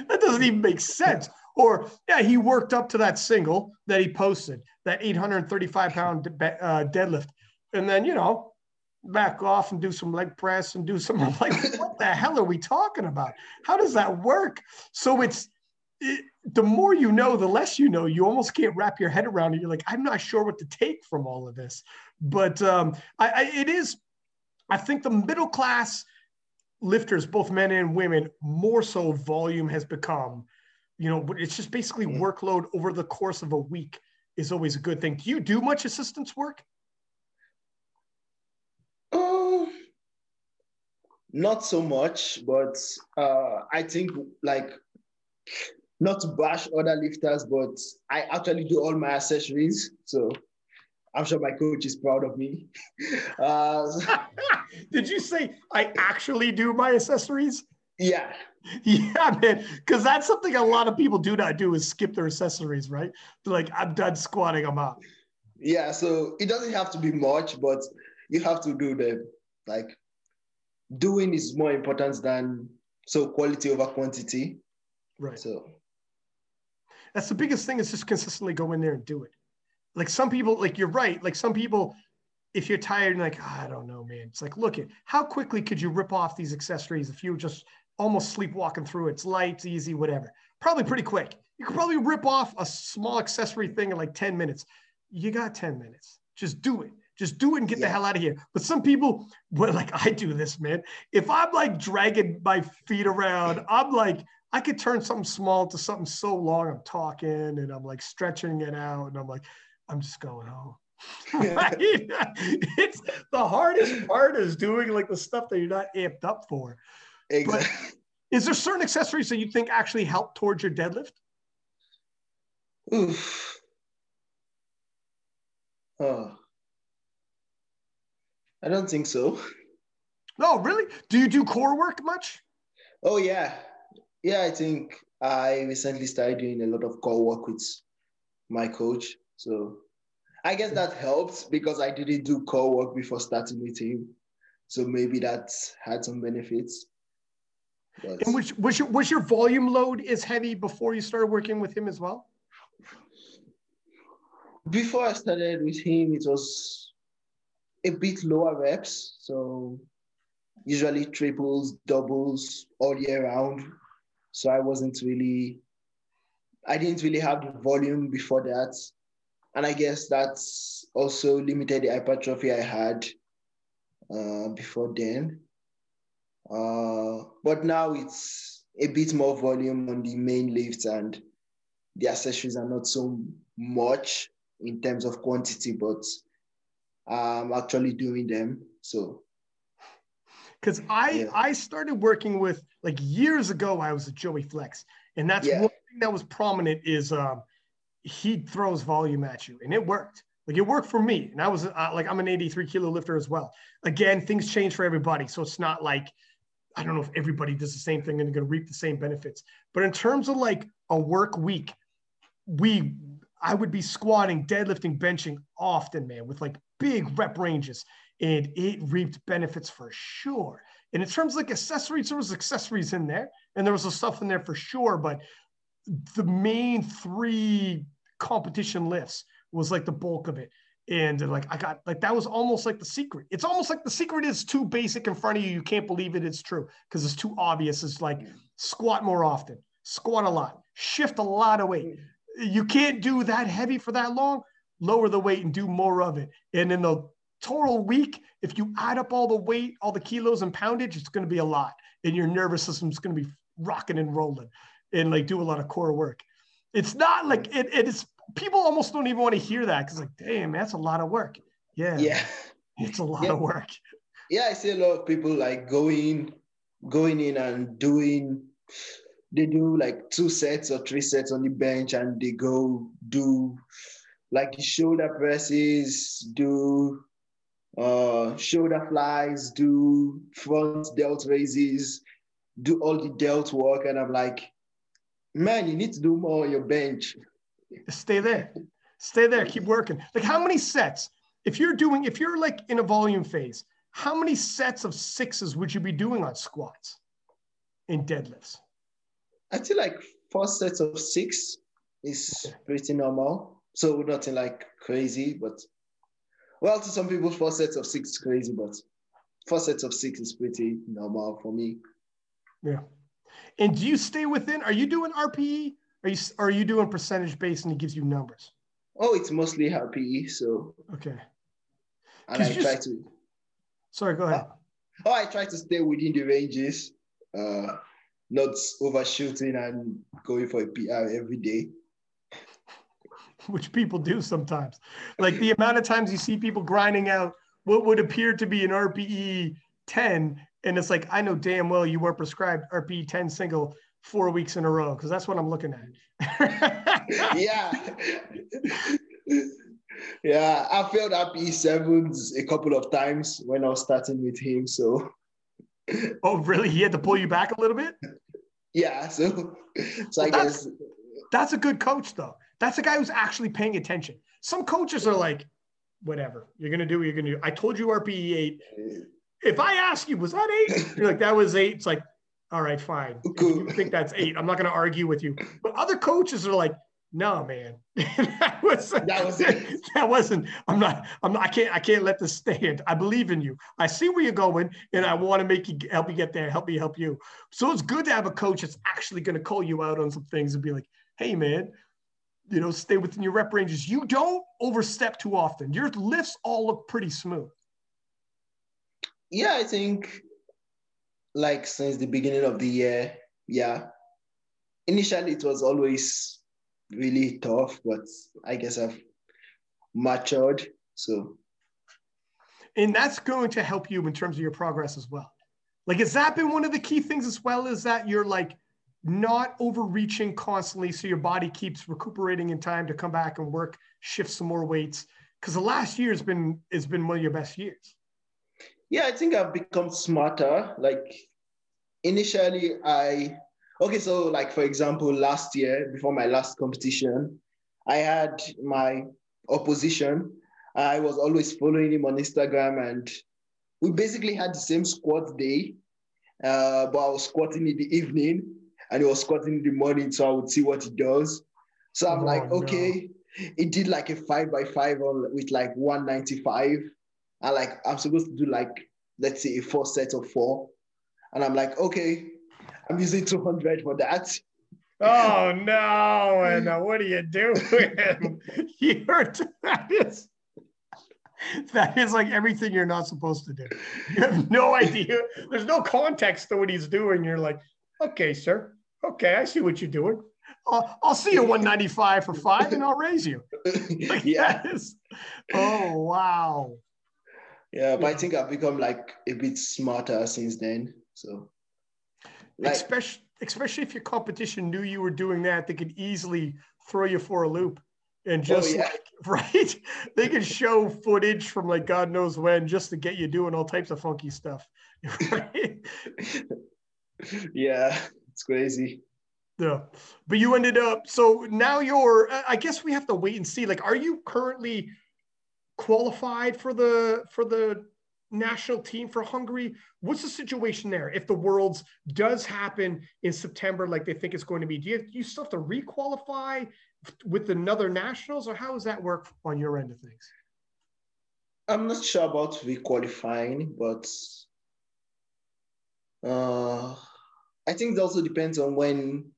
That doesn't even make sense. Or yeah, he worked up to that single that he posted, that 835 pound uh, deadlift, and then you know back off and do some leg press and do some like what the hell are we talking about? How does that work? So it's it, the more you know the less you know. You almost can't wrap your head around it. You're like i'm not sure what to take from all of this. But um, I, I, it is i think the middle class lifters both men and women more so volume has become you know it's just basically workload over the course of a week is always a good thing do you do much assistance work not so much, but uh, I think like not to bash other lifters, but I actually do all my accessories. So I'm sure my coach is proud of me. Uh, Did you say I actually do my accessories? Yeah. Yeah, man. Because that's something a lot of people do not do is skip their accessories, right? They're like, I'm done squatting, I'm out. Yeah, so it doesn't have to be much, but you have to do them. Like doing is more important than so quality over quantity. Right. So that's the biggest thing is just consistently go in there and do it. Like some people, like you're right. Like some people, if you're tired and like, oh, I don't know, man. It's like, look at how quickly could you rip off these accessories if you just almost sleepwalking through it? It's light, it's easy, whatever. Probably pretty quick. You could probably rip off a small accessory thing in like 10 minutes. You got 10 minutes. Just do it. Just do it and get yeah. the hell out of here. But some people, well, like I do this, man. If I'm like dragging my feet around, I'm like, I could turn something small to something so long. I'm talking and I'm like stretching it out, and I'm like, I'm just going home. it's the hardest part is doing like the stuff that you're not amped up for. Exactly. But is there certain accessories that you think actually help towards your deadlift? Oof. Oh. I don't think so. No, really? Do you do core work much? Oh yeah, yeah. I think I recently started doing a lot of core work with my coach. So I guess that helps because I didn't do core work before starting with him. So maybe that had some benefits. But... And was, was your was your volume load as heavy before you started working with him as well? Before I started with him, it was a bit lower reps. So usually triples, doubles all year round. So I wasn't really, I didn't really have the volume before that. And I guess that's also limited the hypertrophy I had uh, before then. Uh, but now it's a bit more volume on the main lifts and the accessories are not so much in terms of quantity, but um, actually doing them. So because I yeah. I started working with like years ago. I was a Joey Flexx, and that's yeah. one thing that was prominent is um, he throws volume at you, and it worked. Like it worked for me, and I was uh, like I'm an 83 kilo lifter as well. Again, things change for everybody, so it's not like I don't know if everybody does the same thing and going to reap the same benefits. But in terms of like a work week, we I would be squatting, deadlifting, benching often, man, with like big rep ranges, and it reaped benefits for sure. And in terms of like accessories, there was accessories in there, and there was some stuff in there for sure. But the main three competition lifts was like the bulk of it. And like I got like that was almost like the secret. It's almost like the secret is too basic in front of you. You can't believe it. It's true because it's too obvious. It's like squat more often, squat a lot, shift a lot of weight. You can't do that heavy for that long lower the weight and do more of it. And in the total week, if you add up all the weight, all the kilos and poundage, it's going to be a lot. And your nervous system's going to be rocking and rolling and like do a lot of core work. It's not like it, it is people almost don't even want to hear that because like, damn, that's a lot of work. Yeah. Yeah. It's a lot yeah. of work. Yeah, I see a lot of people like going going in and doing they do like two sets or three sets on the bench and they go do like the shoulder presses, do uh, shoulder flies, do front delt raises, do all the delt work. And I'm like, man, you need to do more on your bench. Stay there. Stay there. Keep working. Like how many sets? If you're doing, if you're like in a volume phase, how many sets of sixes would you be doing on squats in deadlifts? I feel like four sets of six is pretty normal. So nothing like crazy, but well, to some people, four sets of six is crazy, but four sets of six is pretty normal for me. Yeah. And do you stay within? Are you doing RPE? Are you are you doing percentage based and it gives you numbers? Oh, it's mostly RPE. So okay. And I try to. Sorry, go ahead. Oh, I try to stay within the ranges, uh, not overshooting and going for a PR every day. Which people do sometimes. Like the amount of times you see people grinding out what would appear to be an RPE 10, and it's like, I know damn well you weren't prescribed RPE 10 single four weeks in a row, because that's what I'm looking at. yeah. yeah, I failed RPE sevens a couple of times when I was starting with him. So Oh, really? He had to pull you back a little bit? Yeah, so so well, I that's, guess that's a good coach though. That's a guy who's actually paying attention. Some coaches are like, whatever, you're gonna do what you're gonna do. I told you RPE eight. If I ask you, was that eight? You're like, that was eight. It's like, all right, fine. Cool. you think that's eight, I'm not gonna argue with you. But other coaches are like, no, man, that was that was it. That wasn't. I'm not. I'm not. I can't. I can't let this stand. I believe in you. I see where you're going, and I want to make you help you get there. Help me help you. So it's good to have a coach that's actually going to call you out on some things and be like, "Hey, man, you know, stay within your rep ranges. You don't overstep too often. Your lifts all look pretty smooth." Yeah, I think like since the beginning of the year, yeah. Initially, it was always really tough, but I guess I've matured. So, and that's going to help you in terms of your progress as well. Like, has that been one of the key things as well? Is that you're like not overreaching constantly, so your body keeps recuperating in time to come back and work, shift some more weights? Because the last year has been has been one of your best years. Yeah, I think I've become smarter. Like initially, I Okay, so like for example, last year before my last competition, I had my opposition. I was always following him on Instagram, and we basically had the same squat day, uh, but I was squatting in the evening, and he was squatting in the morning, so I would see what he does. So I'm oh, like, okay, no. he did like a five by five on with like 195, and like I'm supposed to do like let's say a four set of four, and I'm like, okay, I'm using 200 for that. Oh no! And what are you doing? you're that is that is like everything you're not supposed to do. You have no idea. There's no context to what he's doing. You're like, okay, sir. Okay, I see what you're doing. I'll, I'll see you 195 for five, and I'll raise you. Like, yeah. Is, oh wow. Yeah, but I think I've become like a bit smarter since then. So like, especially, especially if your competition knew you were doing that, they could easily throw you for a loop and oh, just oh, yeah. like right they could show footage from like god knows when just to get you doing all types of funky stuff right? yeah it's crazy yeah but you ended up so now you're i guess we have to wait and see like are you currently qualified for the for the national team for Hungary. What's the situation there? If the Worlds does happen in September, like they think it's going to be, do you, do you still have to requalify with another nationals, or how does that work on your end of things? I'm not sure about requalifying, but uh, I think it also depends on when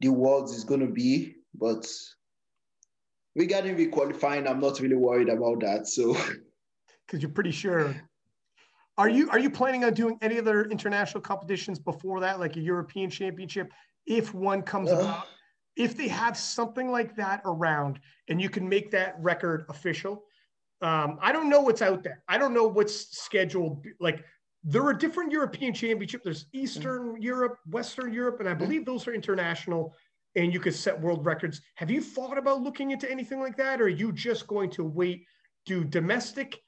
the Worlds is going to be. But regarding requalifying, I'm not really worried about that. So because you're pretty sure. Are you are you planning on doing any other international competitions before that, like a European Championship, if one comes uh, about? If they have something like that around, and you can make that record official, um, I don't know what's out there. I don't know what's scheduled. Like there are different European Championship. There's Eastern mm-hmm. Europe, Western Europe, and I mm-hmm. believe those are international. And you could set world records. Have you thought about looking into anything like that, or are you just going to wait, do domestic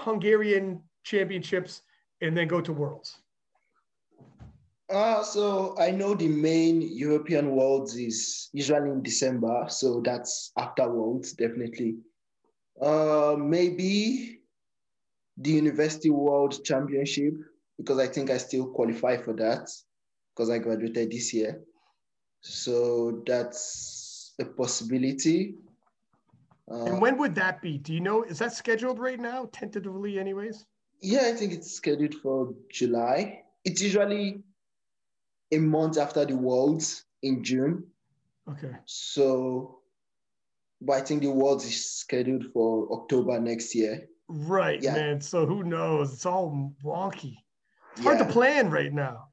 Hungarian championships and then go to worlds? Uh, so I know the main European Worlds is usually in December, so that's after Worlds, definitely. Uh, maybe the University World Championship, because I think I still qualify for that because I graduated this year. So that's a possibility. Uh, and when would that be? Do you know? Is that scheduled right now, tentatively, anyways? Yeah, I think it's scheduled for July. It's usually a month after the Worlds in June. Okay. So, but I think the Worlds is scheduled for October next year. Right, yeah. man. So who knows? It's all wonky. It's hard yeah. to plan right now.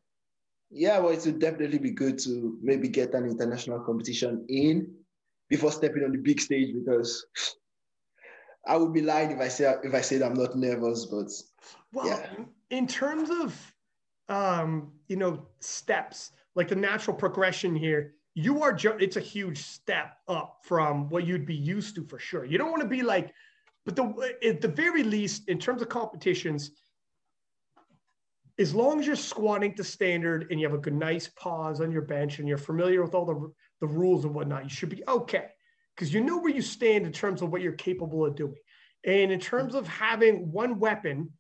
Yeah, well, it would definitely be good to maybe get an international competition in before stepping on the big stage because I would be lying if I say if I said I'm not nervous. But well, yeah. in terms of um, you know steps, like the natural progression here, you are ju- it's a huge step up from what you'd be used to for sure. You don't want to be like, but the at the very least, in terms of competitions, as long as you're squatting to standard and you have a good nice pause on your bench and you're familiar with all the the rules and whatnot, you should be okay because you know where you stand in terms of what you're capable of doing. And in terms of having one weapon,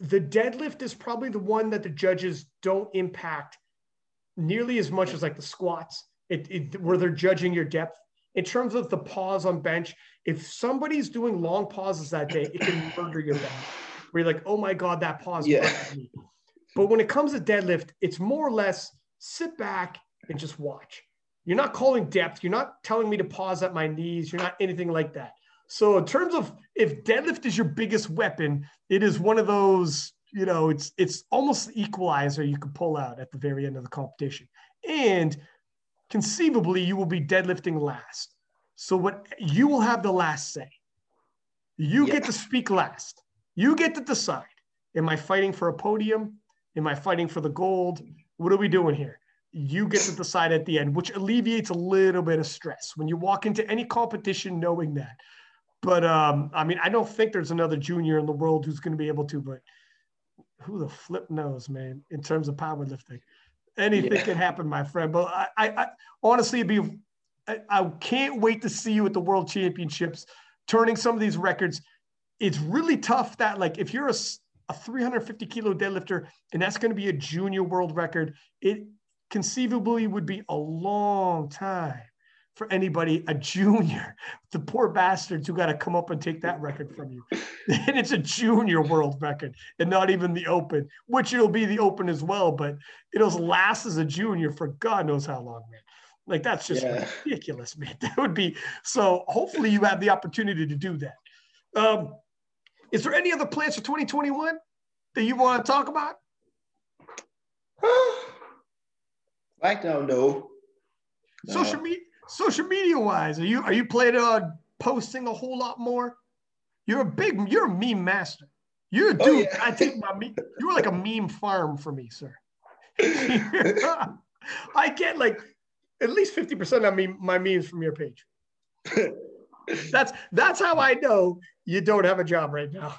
the deadlift is probably the one that the judges don't impact nearly as much as like the squats, it, it, where they're judging your depth. In terms of the pause on bench, if somebody's doing long pauses that day, it can murder your back. Where you're like, oh my God, that pause. Yeah. But when it comes to deadlift, it's more or less sit back and just watch. You're not calling depth. You're not telling me to pause at my knees. You're not anything like that. So in terms of if deadlift is your biggest weapon, it is one of those, you know, it's it's almost the equalizer you could pull out at the very end of the competition. And conceivably you will be deadlifting last. So what you will have the last say. You yeah. get to speak last. You get to decide. Am I fighting for a podium? Am I fighting for the gold? What are we doing here? You get to decide at the end, which alleviates a little bit of stress when you walk into any competition knowing that. But um, I mean, I don't think there's another junior in the world who's going to be able to, but who the flip knows, man, in terms of powerlifting. Anything yeah. can happen, my friend. But I, I, I honestly, it'd be, I, I can't wait to see you at the world championships, turning some of these records. It's really tough that, like, if you're a, a 350 kilo deadlifter and that's going to be a junior world record, it conceivably would be a long time for anybody, a junior, the poor bastards who got to come up and take that record from you. and it's a junior world record and not even the open, which it'll be the open as well, but it'll last as a junior for God knows how long, man. Like that's just yeah. ridiculous, man. That would be so. Hopefully, you have the opportunity to do that. Um, is there any other plans for 2021 that you want to talk about? Right now, no. Social media, social media wise, are you are you planning on posting a whole lot more? You're a big, you're a meme master. You're a oh, dude. Oh, yeah. I take my meme. You're like a meme farm for me, sir. I get like at least 50% of me, my memes from your page. that's that's how I know you don't have a job right now.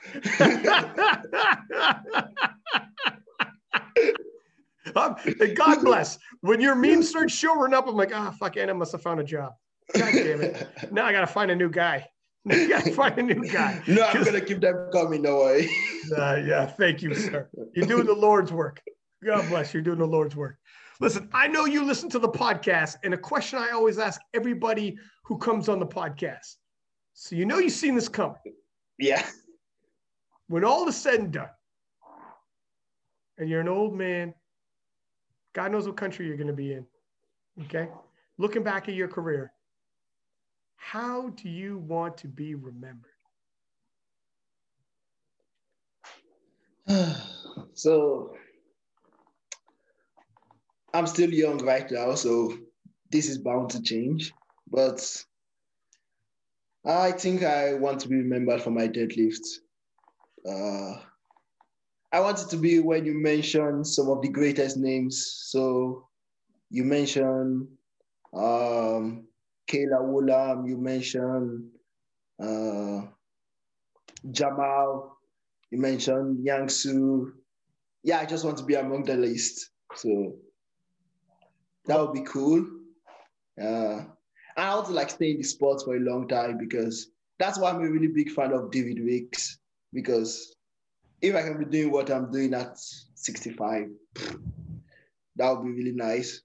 um, God bless. When your memes start showing up, I'm like, ah, oh, fuck, Anna must have found a job. God damn it. Now I got to find a new guy. I got to find a new guy. No, I'm going to keep them coming. No way. uh, yeah, thank you, sir. You're doing the Lord's work. God bless. You're doing the Lord's work. Listen, I know you listen to the podcast, and a question I always ask everybody who comes on the podcast. So you know you've seen this coming. Yeah. When all is said and done, and you're an old man God knows what country you're going to be in. Okay. Looking back at your career, how do you want to be remembered? so I'm still young right now, so this is bound to change. But I think I want to be remembered for my deadlift. Uh, I wanted to be when you mentioned some of the greatest names. So you mentioned um, Cailer Woolam, you mentioned uh, Jamal, you mentioned Yang Su. Yeah, I just want to be among the list. So that would be cool. Uh, I to like stay in the sport for a long time because that's why I'm a really big fan of David Ricks because if I can be doing what I'm doing at 65, that would be really nice.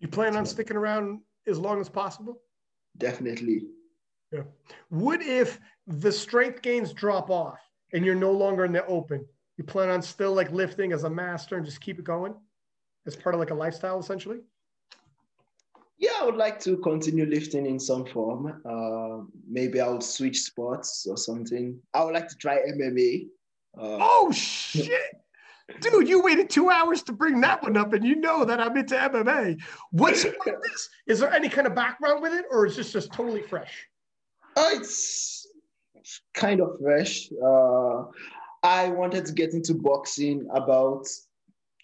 You plan on sticking around as long as possible? Definitely. Yeah. What if the strength gains drop off and you're no longer in the open? You plan on still like lifting as a master and just keep it going as part of like a lifestyle essentially? Yeah, I would like to continue lifting in some form. Uh, maybe I'll switch sports or something. I would like to try MMA. Uh, oh shit! Dude, you waited two hours to bring that one up, and you know that I'm into MMA. What's this? Is there any kind of background with it, or is this just totally fresh? Uh, it's kind of fresh. Uh, I wanted to get into boxing about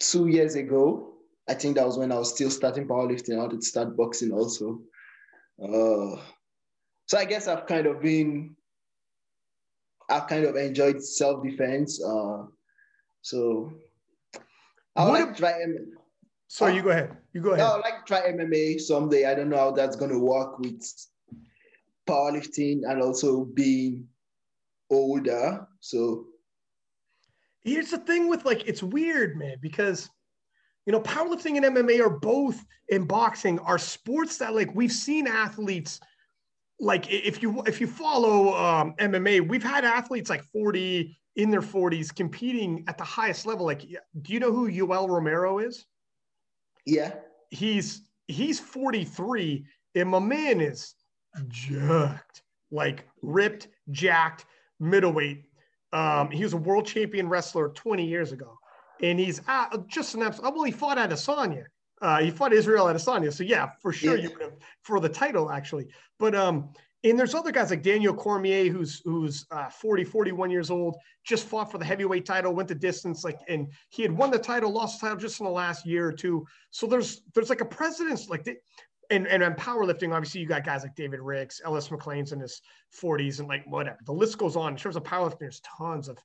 two years ago. I think that was when I was still starting powerlifting. I wanted to start boxing also. Uh, so I guess I've kind of been, I've kind of enjoyed self defense. Uh, so I would like to try MMA. So uh, you go ahead. You go ahead. I would like to try MMA someday. I don't know how that's going to work with powerlifting and also being older. So here's the thing with like it's weird, man, because you know, powerlifting and MMA are both in boxing are sports that like we've seen athletes like if you if you follow um, MMA, we've had athletes like 40 in their 40s competing at the highest level. Like, do you know who Yoel Romero is? Yeah. He's he's 43, and my man is jacked, like ripped, jacked, middleweight. Um, he was a world champion wrestler 20 years ago and he's at, just an absolute. Well, he fought Adesanya. Uh, he fought Israel Adesanya. So yeah, for sure yeah. you would have for the title actually. But um, and there's other guys like Daniel Cormier, who's who's uh, 40, 41 years old, just fought for the heavyweight title, went the distance, like, and he had won the title, lost the title just in the last year or two. So there's there's like a precedence, like, and and in powerlifting, obviously you got guys like David Ricks, Ellis McLean's in his 40s, and like whatever. The list goes on. In terms of powerlifting, there's tons of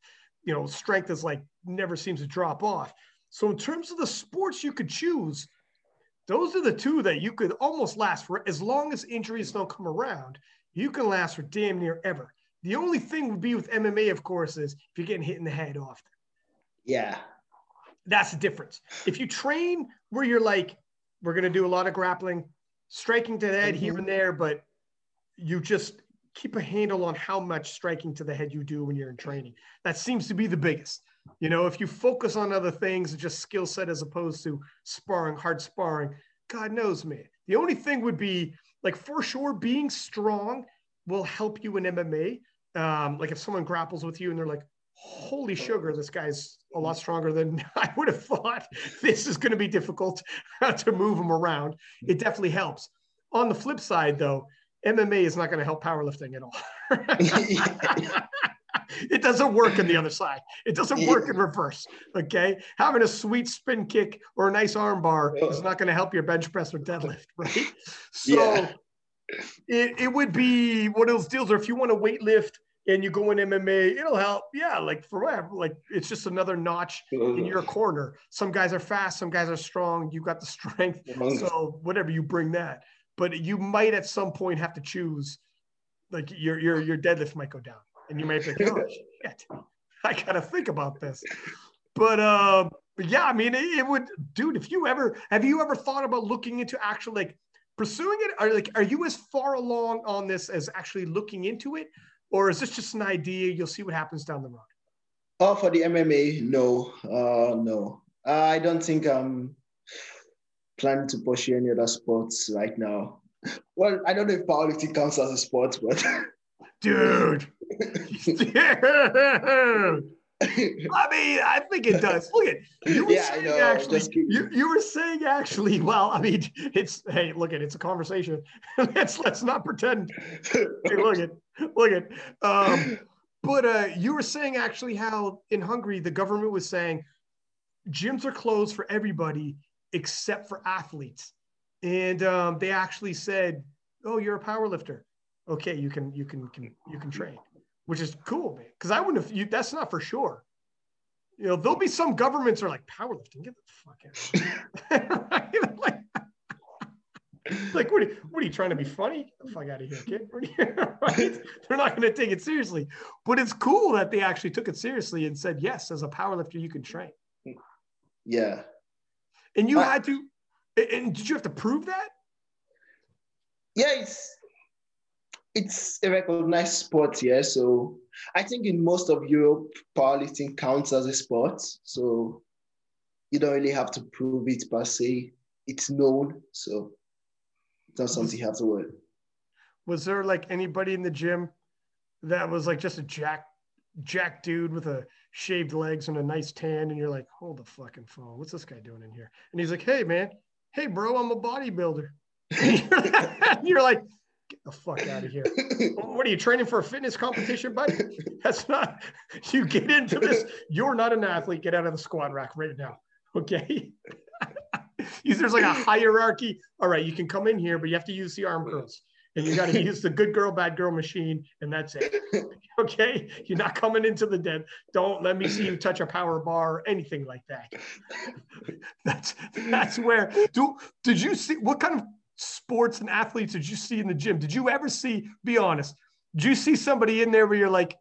you know, strength is like never seems to drop off. So in terms of the sports you could choose, those are the two that you could almost last for as long as injuries don't come around. You can last for damn near ever. The only thing would be with MMA, of course, is if you're getting hit in the head often. Yeah. That's the difference. If you train where you're like, we're going to do a lot of grappling, striking to the head mm-hmm. here and there, but you just keep a handle on how much striking to the head you do when you're in training. That seems to be the biggest. You know, if you focus on other things, just skill set as opposed to sparring, hard sparring, God knows, man. The only thing would be like for sure being strong will help you in MMA. Um, like if someone grapples with you and they're like, holy sugar, this guy's a lot stronger than I would have thought. This is going to be difficult to move him around. It definitely helps. On the flip side, though, MMA is not going to help powerlifting at all. it doesn't work on the other side. It doesn't work in reverse. Okay. Having a sweet spin kick or a nice arm bar is not going to help your bench press or deadlift, right? So yeah. it, it would be one of those deals where if you want to weight lift and you go in MMA, it'll help. Yeah, like for whatever. Like it's just another notch in your corner. Some guys are fast, some guys are strong. You've got the strength. So whatever you bring that but you might at some point have to choose like your your your deadlift might go down and you might be like, oh shit, I gotta think about this. But uh, but yeah, I mean, it, it, would, dude. If you ever have you ever thought about looking into actually like pursuing it? Are like, are you as far along on this as actually looking into it, or is this just an idea? You'll see what happens down the road. Oh, for the MMA, no, uh, no. I don't think I'm planning to pursue any other sports right now. Well, I don't know if powerlifting counts as a sport, but dude, dude. I mean, I think it does. Look at you were yeah, saying know, actually. You, you were saying actually. Well, I mean, it's hey, look at it's a conversation. let's let's not pretend. hey, look at look at. Um, but uh, you were saying actually how in Hungary the government was saying gyms are closed for everybody except for athletes. And um, they actually said, "Oh, you're a power lifter. Okay, you can you can, can you can train," which is cool, man. Because I wouldn't have. You, that's not for sure. You know, there'll be some governments are like powerlifting. Get the fuck out. like, like, what are, you, what are you trying to be funny? Get the fuck out of here, kid. right? They're not going to take it seriously. But it's cool that they actually took it seriously and said, yes, as a powerlifter, you can train. Yeah. And you uh, had to, And did you have to prove that? Yeah, it's it's a recognized sport here. So I think in most of Europe, powerlifting counts as a sport. So you don't really have to prove it per se. It's known. So it's not something you have to worry. Was there like anybody in the gym that was like just a jack jack dude with a shaved legs and a nice tan, and you're like, hold the fucking phone. What's this guy doing in here? And he's like, hey man, hey bro, I'm a bodybuilder. you're like, Get the fuck out of here. what are you training for a fitness competition, buddy? That's not, you get into this. You're not an athlete. Get out of the squat rack right now. Okay. There's like a hierarchy. All right, you can come in here, but you have to use the arm curls and you got to use the good girl, bad girl machine, and that's it. Okay, you're not coming into the den. Don't let me see you touch a power bar or anything like that. That's that's where. Do did you see what kind of sports and athletes did you see in the gym? Did you ever see, be honest, did you see somebody in there where you're like,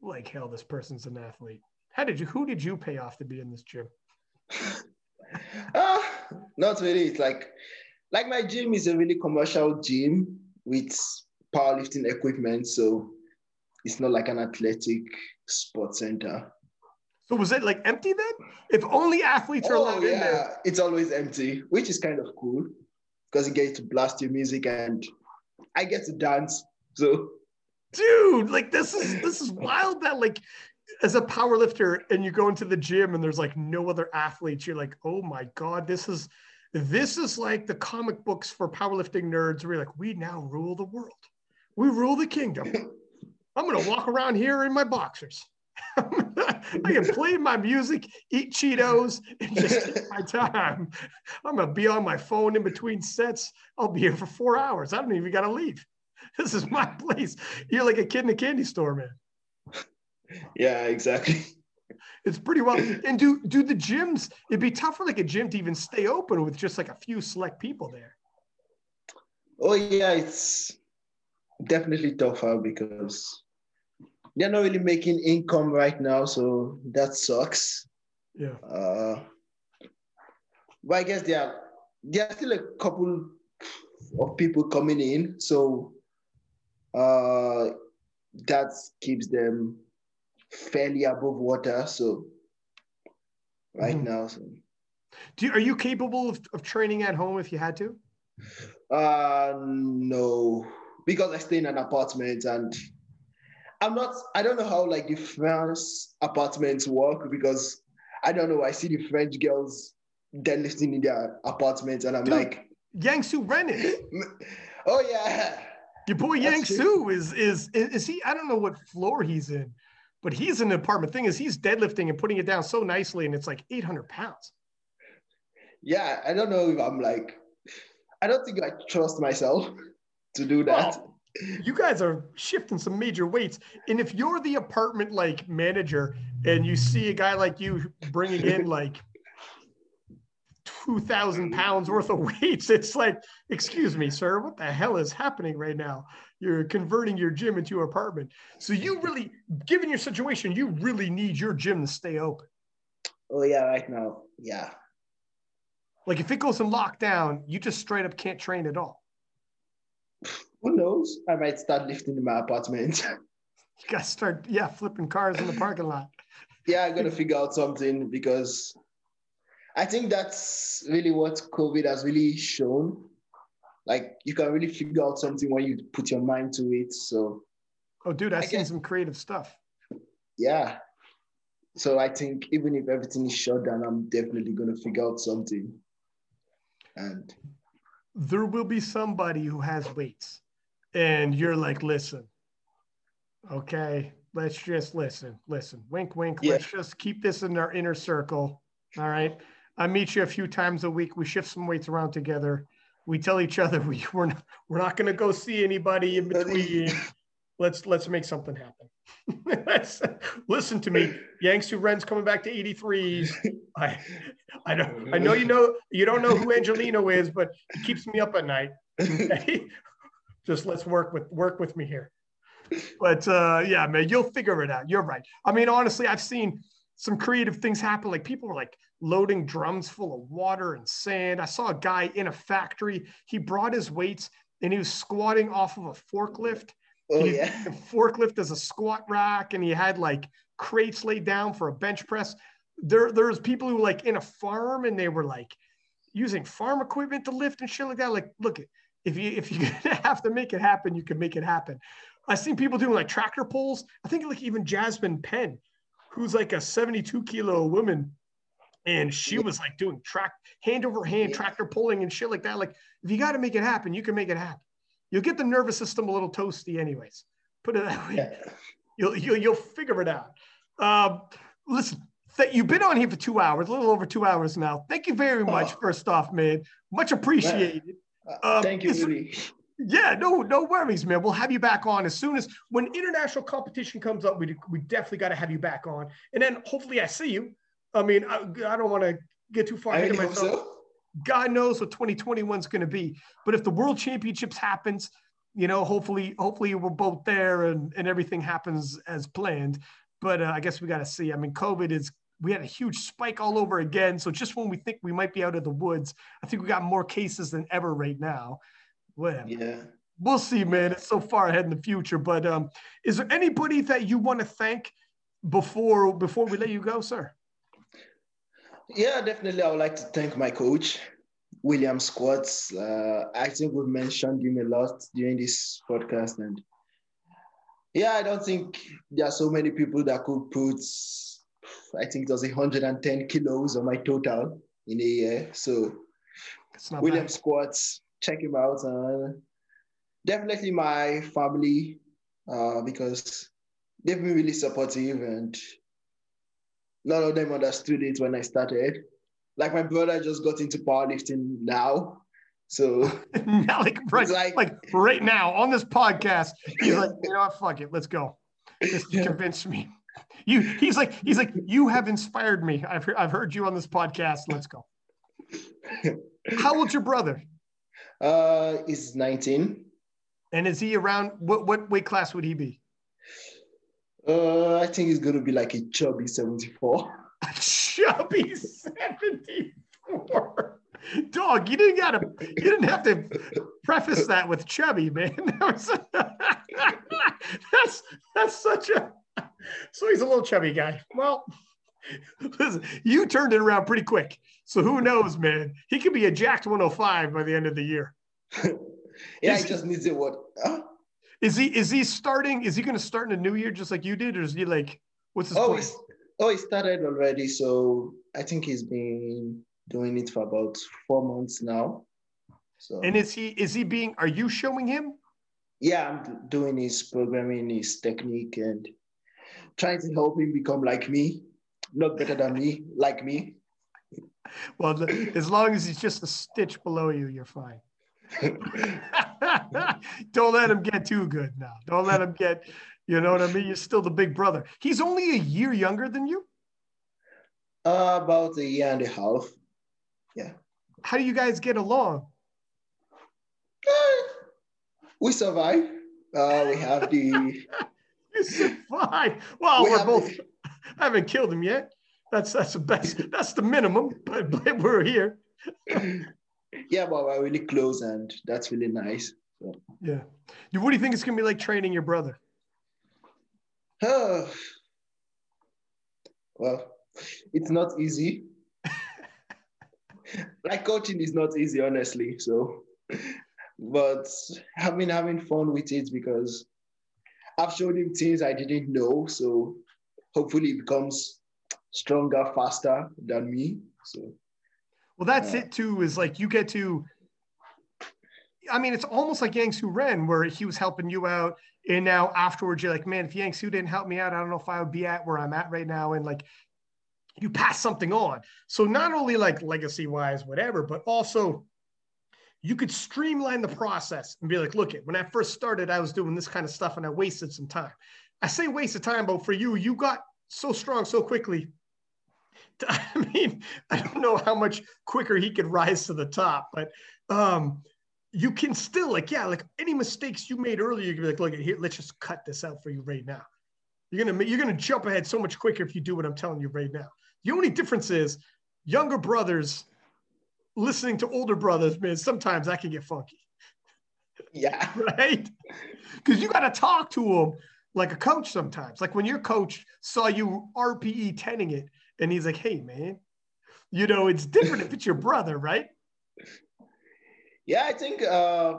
like hell, this person's an athlete? How did you, who did you pay off to be in this gym? Uh, not really. It's like, like my gym is a really commercial gym with powerlifting equipment. So it's not like an athletic sports center. So was it like empty then? If only athletes are oh, allowed yeah. in there. It's always empty, which is kind of cool because you get to blast your music and I get to dance. So dude, like this is this is wild that like as a power lifter and you go into the gym and there's like no other athletes, you're like, oh my God, this is this is like the comic books for powerlifting nerds where you're like, we now rule the world. We rule the kingdom. I'm gonna walk around here in my boxers. I can play my music, eat Cheetos, and just take my time. I'm gonna be on my phone in between sets. I'll be here for four hours. I don't even gotta leave. This is my place. You're like a kid in a candy store, man. Yeah, exactly. It's pretty well. And do do the gyms? It'd be tough for like a gym to even stay open with just like a few select people there. Oh yeah, it's definitely tougher because they're not really making income right now, so that sucks. Yeah. Uh, but I guess there are there are still a couple of people coming in, so uh, that keeps them fairly above water. So right mm-hmm. now, so. Do you, are you capable of, of training at home if you had to? Uh, no, because I stay in an apartment and I'm not. I don't know how like the France apartments work because I don't know. I see the French girls deadlifting in their apartments, and I'm Dude, like, Yang Su Rennick. oh yeah. Your boy Yang Su is, is is he? I don't know what floor he's in, but he's in an apartment. Thing is, he's deadlifting and putting it down so nicely, and it's like 800 pounds. Yeah, I don't know if I'm like, I don't think I trust myself to do that. Well, you guys are shifting some major weights. And if you're the apartment like manager and you see a guy like you bringing in like 2,000 pounds worth of weights, it's like, excuse me, sir, what the hell is happening right now? You're converting your gym into an apartment. So you really, given your situation, you really need your gym to stay open. Oh, yeah, right now. Yeah. Like if it goes in lockdown, you just straight up can't train at all who knows? I might start lifting in my apartment. You gotta start, yeah, flipping cars in the parking lot. yeah, I'm gonna figure out something because I think that's really what COVID has really shown. Like you can really figure out something when you put your mind to it. So Oh dude, I've I seen guess, some creative stuff. Yeah. So I think even if everything is shut down, I'm definitely gonna figure out something. And there will be somebody who has weights and you're like, listen, okay, let's just listen, listen, wink, wink. Yeah. Let's just keep this in our inner circle. All right. I meet you a few times a week. We shift some weights around together. We tell each other we, we're not, we're not going to go see anybody in between. let's let's make something happen. let's, listen to me. Yang Su Ren's coming back to 83s. I I don't I know you know you don't know who Angelino is, but it keeps me up at night. Okay? Just let's work with work with me here. But uh, yeah, man, you'll figure it out. You're right. I mean, honestly, I've seen some creative things happen. Like people were like loading drums full of water and sand. I saw a guy in a factory. He brought his weights and he was squatting off of a forklift. Oh yeah. forklift as a squat rack, and he had like crates laid down for a bench press. There, there's people who like in a farm and they were like using farm equipment to lift and shit like that. Like, look, if you if you're gonna have to make it happen, you can make it happen. I've seen people doing like tractor pulls. I think like even Jasmine Penn, who's like a 72 kilo woman, and she was like doing track hand over hand yeah. tractor pulling and shit like that. Like, if you got to make it happen, you can make it happen. You'll get the nervous system a little toasty, anyways. Put it that way. Yeah. You'll, you'll you'll figure it out. Um, listen, th- you've been on here for two hours, a little over two hours now. Thank you very much. Oh. First off, man, much appreciated. Um, thank you, Rudy. Yeah, no, no worries, man. We'll have you back on as soon as when international competition comes up. We we definitely got to have you back on, and then hopefully I see you. I mean, I, I don't want to get too far ahead of myself. So. God knows what 2021 is going to be, but if the World Championships happens, you know, hopefully, hopefully we're both there and and everything happens as planned. But uh, I guess we got to see. I mean, COVID is we had a huge spike all over again. So just when we think we might be out of the woods, I think we got more cases than ever right now. Whatever. Yeah. We'll see, man. It's so far ahead in the future. But um, is there anybody that you want to thank before before we let you go, sir? Yeah, definitely. I would like to thank my coach, William Squats. Uh, I think we've mentioned him a lot during this podcast, and yeah, I don't think there are so many people that could put. I think it was 110 kilos on my total in a year. So William bad. Squats, check him out. Uh, definitely my family, uh, because they've been really supportive and none of them understood it when I started. Like my brother just got into powerlifting now. So like right, like, like right now on this podcast, he's like, you know what, fuck it, let's go. This yeah. convinced me. You he's like, he's like, you have inspired me. I've I've heard you on this podcast. Let's go. How old's your brother? Uh, he's 19. And is he around? What what weight class would he be? Uh, I think he's gonna be like a chubby 74. chubby 74. Dog, you didn't gotta you didn't have to preface that with chubby, man. That that's that's such a so he's a little chubby guy. Well, listen, you turned it around pretty quick. So who knows, man? He could be a jacked 105 by the end of the year. yeah, he just needs it. What? Huh? Is he is he starting? Is he going to start in a new year just like you did, or is he like what's his? Oh, oh, he started already. So I think he's been doing it for about four months now. So. And is he is he being? Are you showing him? Yeah, I'm doing his programming, his technique, and trying to help him become like me, not better than me, like me. Well, as long as he's just a stitch below you, you're fine. Don't let him get too good now. Don't let him get, you know what I mean? You're still the big brother. He's only a year younger than you? Uh, about a year and a half. Yeah. How do you guys get along? Uh, we survive. Uh, we have the. you survive. Well, we are both. I haven't killed him yet. That's that's the best. That's the minimum. But, but we're here. yeah, but we're really close, and that's really nice. So. Yeah. What do you think it's gonna be like training your brother? Oh, well, it's not easy. like coaching is not easy, honestly. So, but I've been having fun with it because I've shown him things I didn't know. So, hopefully, it becomes stronger, faster than me. So, well, that's uh, it too. Is like you get to. I mean, it's almost like Yang Su Ren, where he was helping you out, and now afterwards you're like, man, if Yang Su didn't help me out, I don't know if I would be at where I'm at right now. And like, you pass something on. So not only like legacy wise, whatever, but also you could streamline the process and be like, look, it when I first started, I was doing this kind of stuff and I wasted some time. I say waste of time, but for you, you got so strong so quickly I mean, I don't know how much quicker he could rise to the top, but um, you can still like, yeah, like any mistakes you made earlier, you can be like, look, here, let's just cut this out for you right now. You're gonna you're gonna jump ahead so much quicker if you do what I'm telling you right now. The only difference is younger brothers listening to older brothers, man, sometimes that can get funky. Yeah. Right? Because you got to talk to them like a coach sometimes. Like when your coach saw you RPE 10ing it and he's like, hey, man, you know, it's different if it's your brother, right? Yeah, I think uh,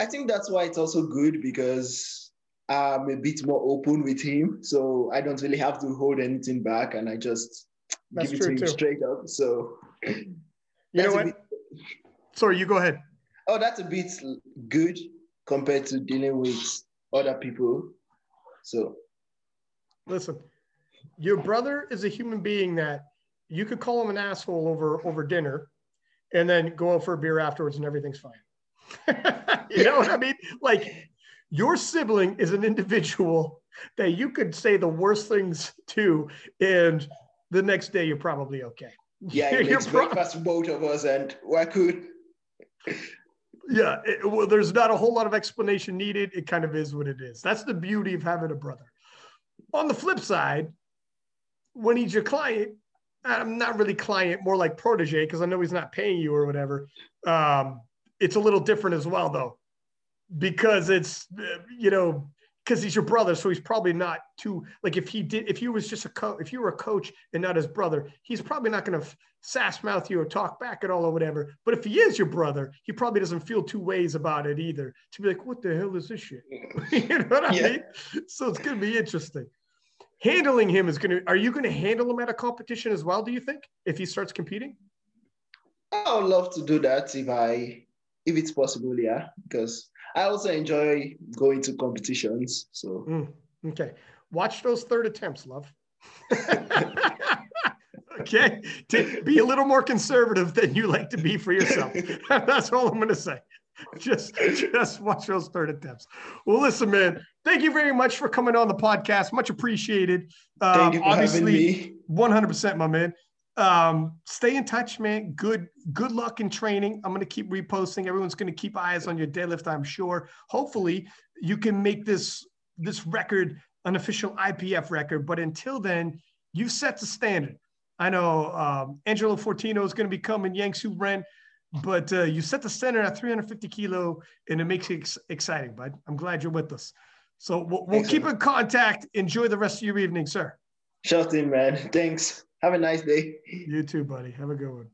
I think that's why it's also good because I'm a bit more open with him. So I don't really have to hold anything back and I just that's give it to him too. straight up. So you know what? Bit... Sorry, you go ahead. Oh, that's a bit good compared to dealing with other people. So listen, your brother is a human being that you could call him an asshole over over dinner and then go out for a beer afterwards and everything's fine. you know what I mean? Like your sibling is an individual that you could say the worst things to, and the next day you're probably okay. Yeah, it makes breakfast both of us, and we're. Yeah, it, well, there's not a whole lot of explanation needed. It kind of is what it is. That's the beauty of having a brother. On the flip side, when he's your client, I'm not really client, more like protege, because I know he's not paying you or whatever. Um, it's a little different as well, though, because it's, you know, because he's your brother, so he's probably not too like if he did if he was just a coach if you were a coach and not his brother, he's probably not going to sass mouth you or talk back at all or whatever. But if he is your brother, he probably doesn't feel two ways about it either. To be like, what the hell is this shit? you know what yeah. I mean? So it's going to be interesting. Handling him is going to. Are you going to handle him at a competition as well? Do you think if he starts competing? I would love to do that if I if it's possible, yeah, because I also enjoy going to competitions. So mm, okay, watch those third attempts, love. okay, to be a little more conservative than you like to be for yourself. That's all I'm going to say. Just, just watch those third attempts. Well, listen, man. Thank you very much for coming on the podcast. Much appreciated. Um, Thank you for obviously, having me. 100%, my man um, stay in touch, man. Good, good luck in training. I'm going to keep reposting. Everyone's going to keep eyes on your deadlift. I'm sure. Hopefully, you can make this this record an official IPF record. But until then, you've set the standard. I know um, Angelo Fortino is going to be coming, Yangsu Ren, but uh, you set the standard at 350 kilo, and it makes it ex- exciting, bud. I'm glad you're with us. So we'll, we'll keep in contact. Enjoy the rest of your evening, sir. Thing, man. Thanks. Have a nice day. You too, buddy. Have a good one.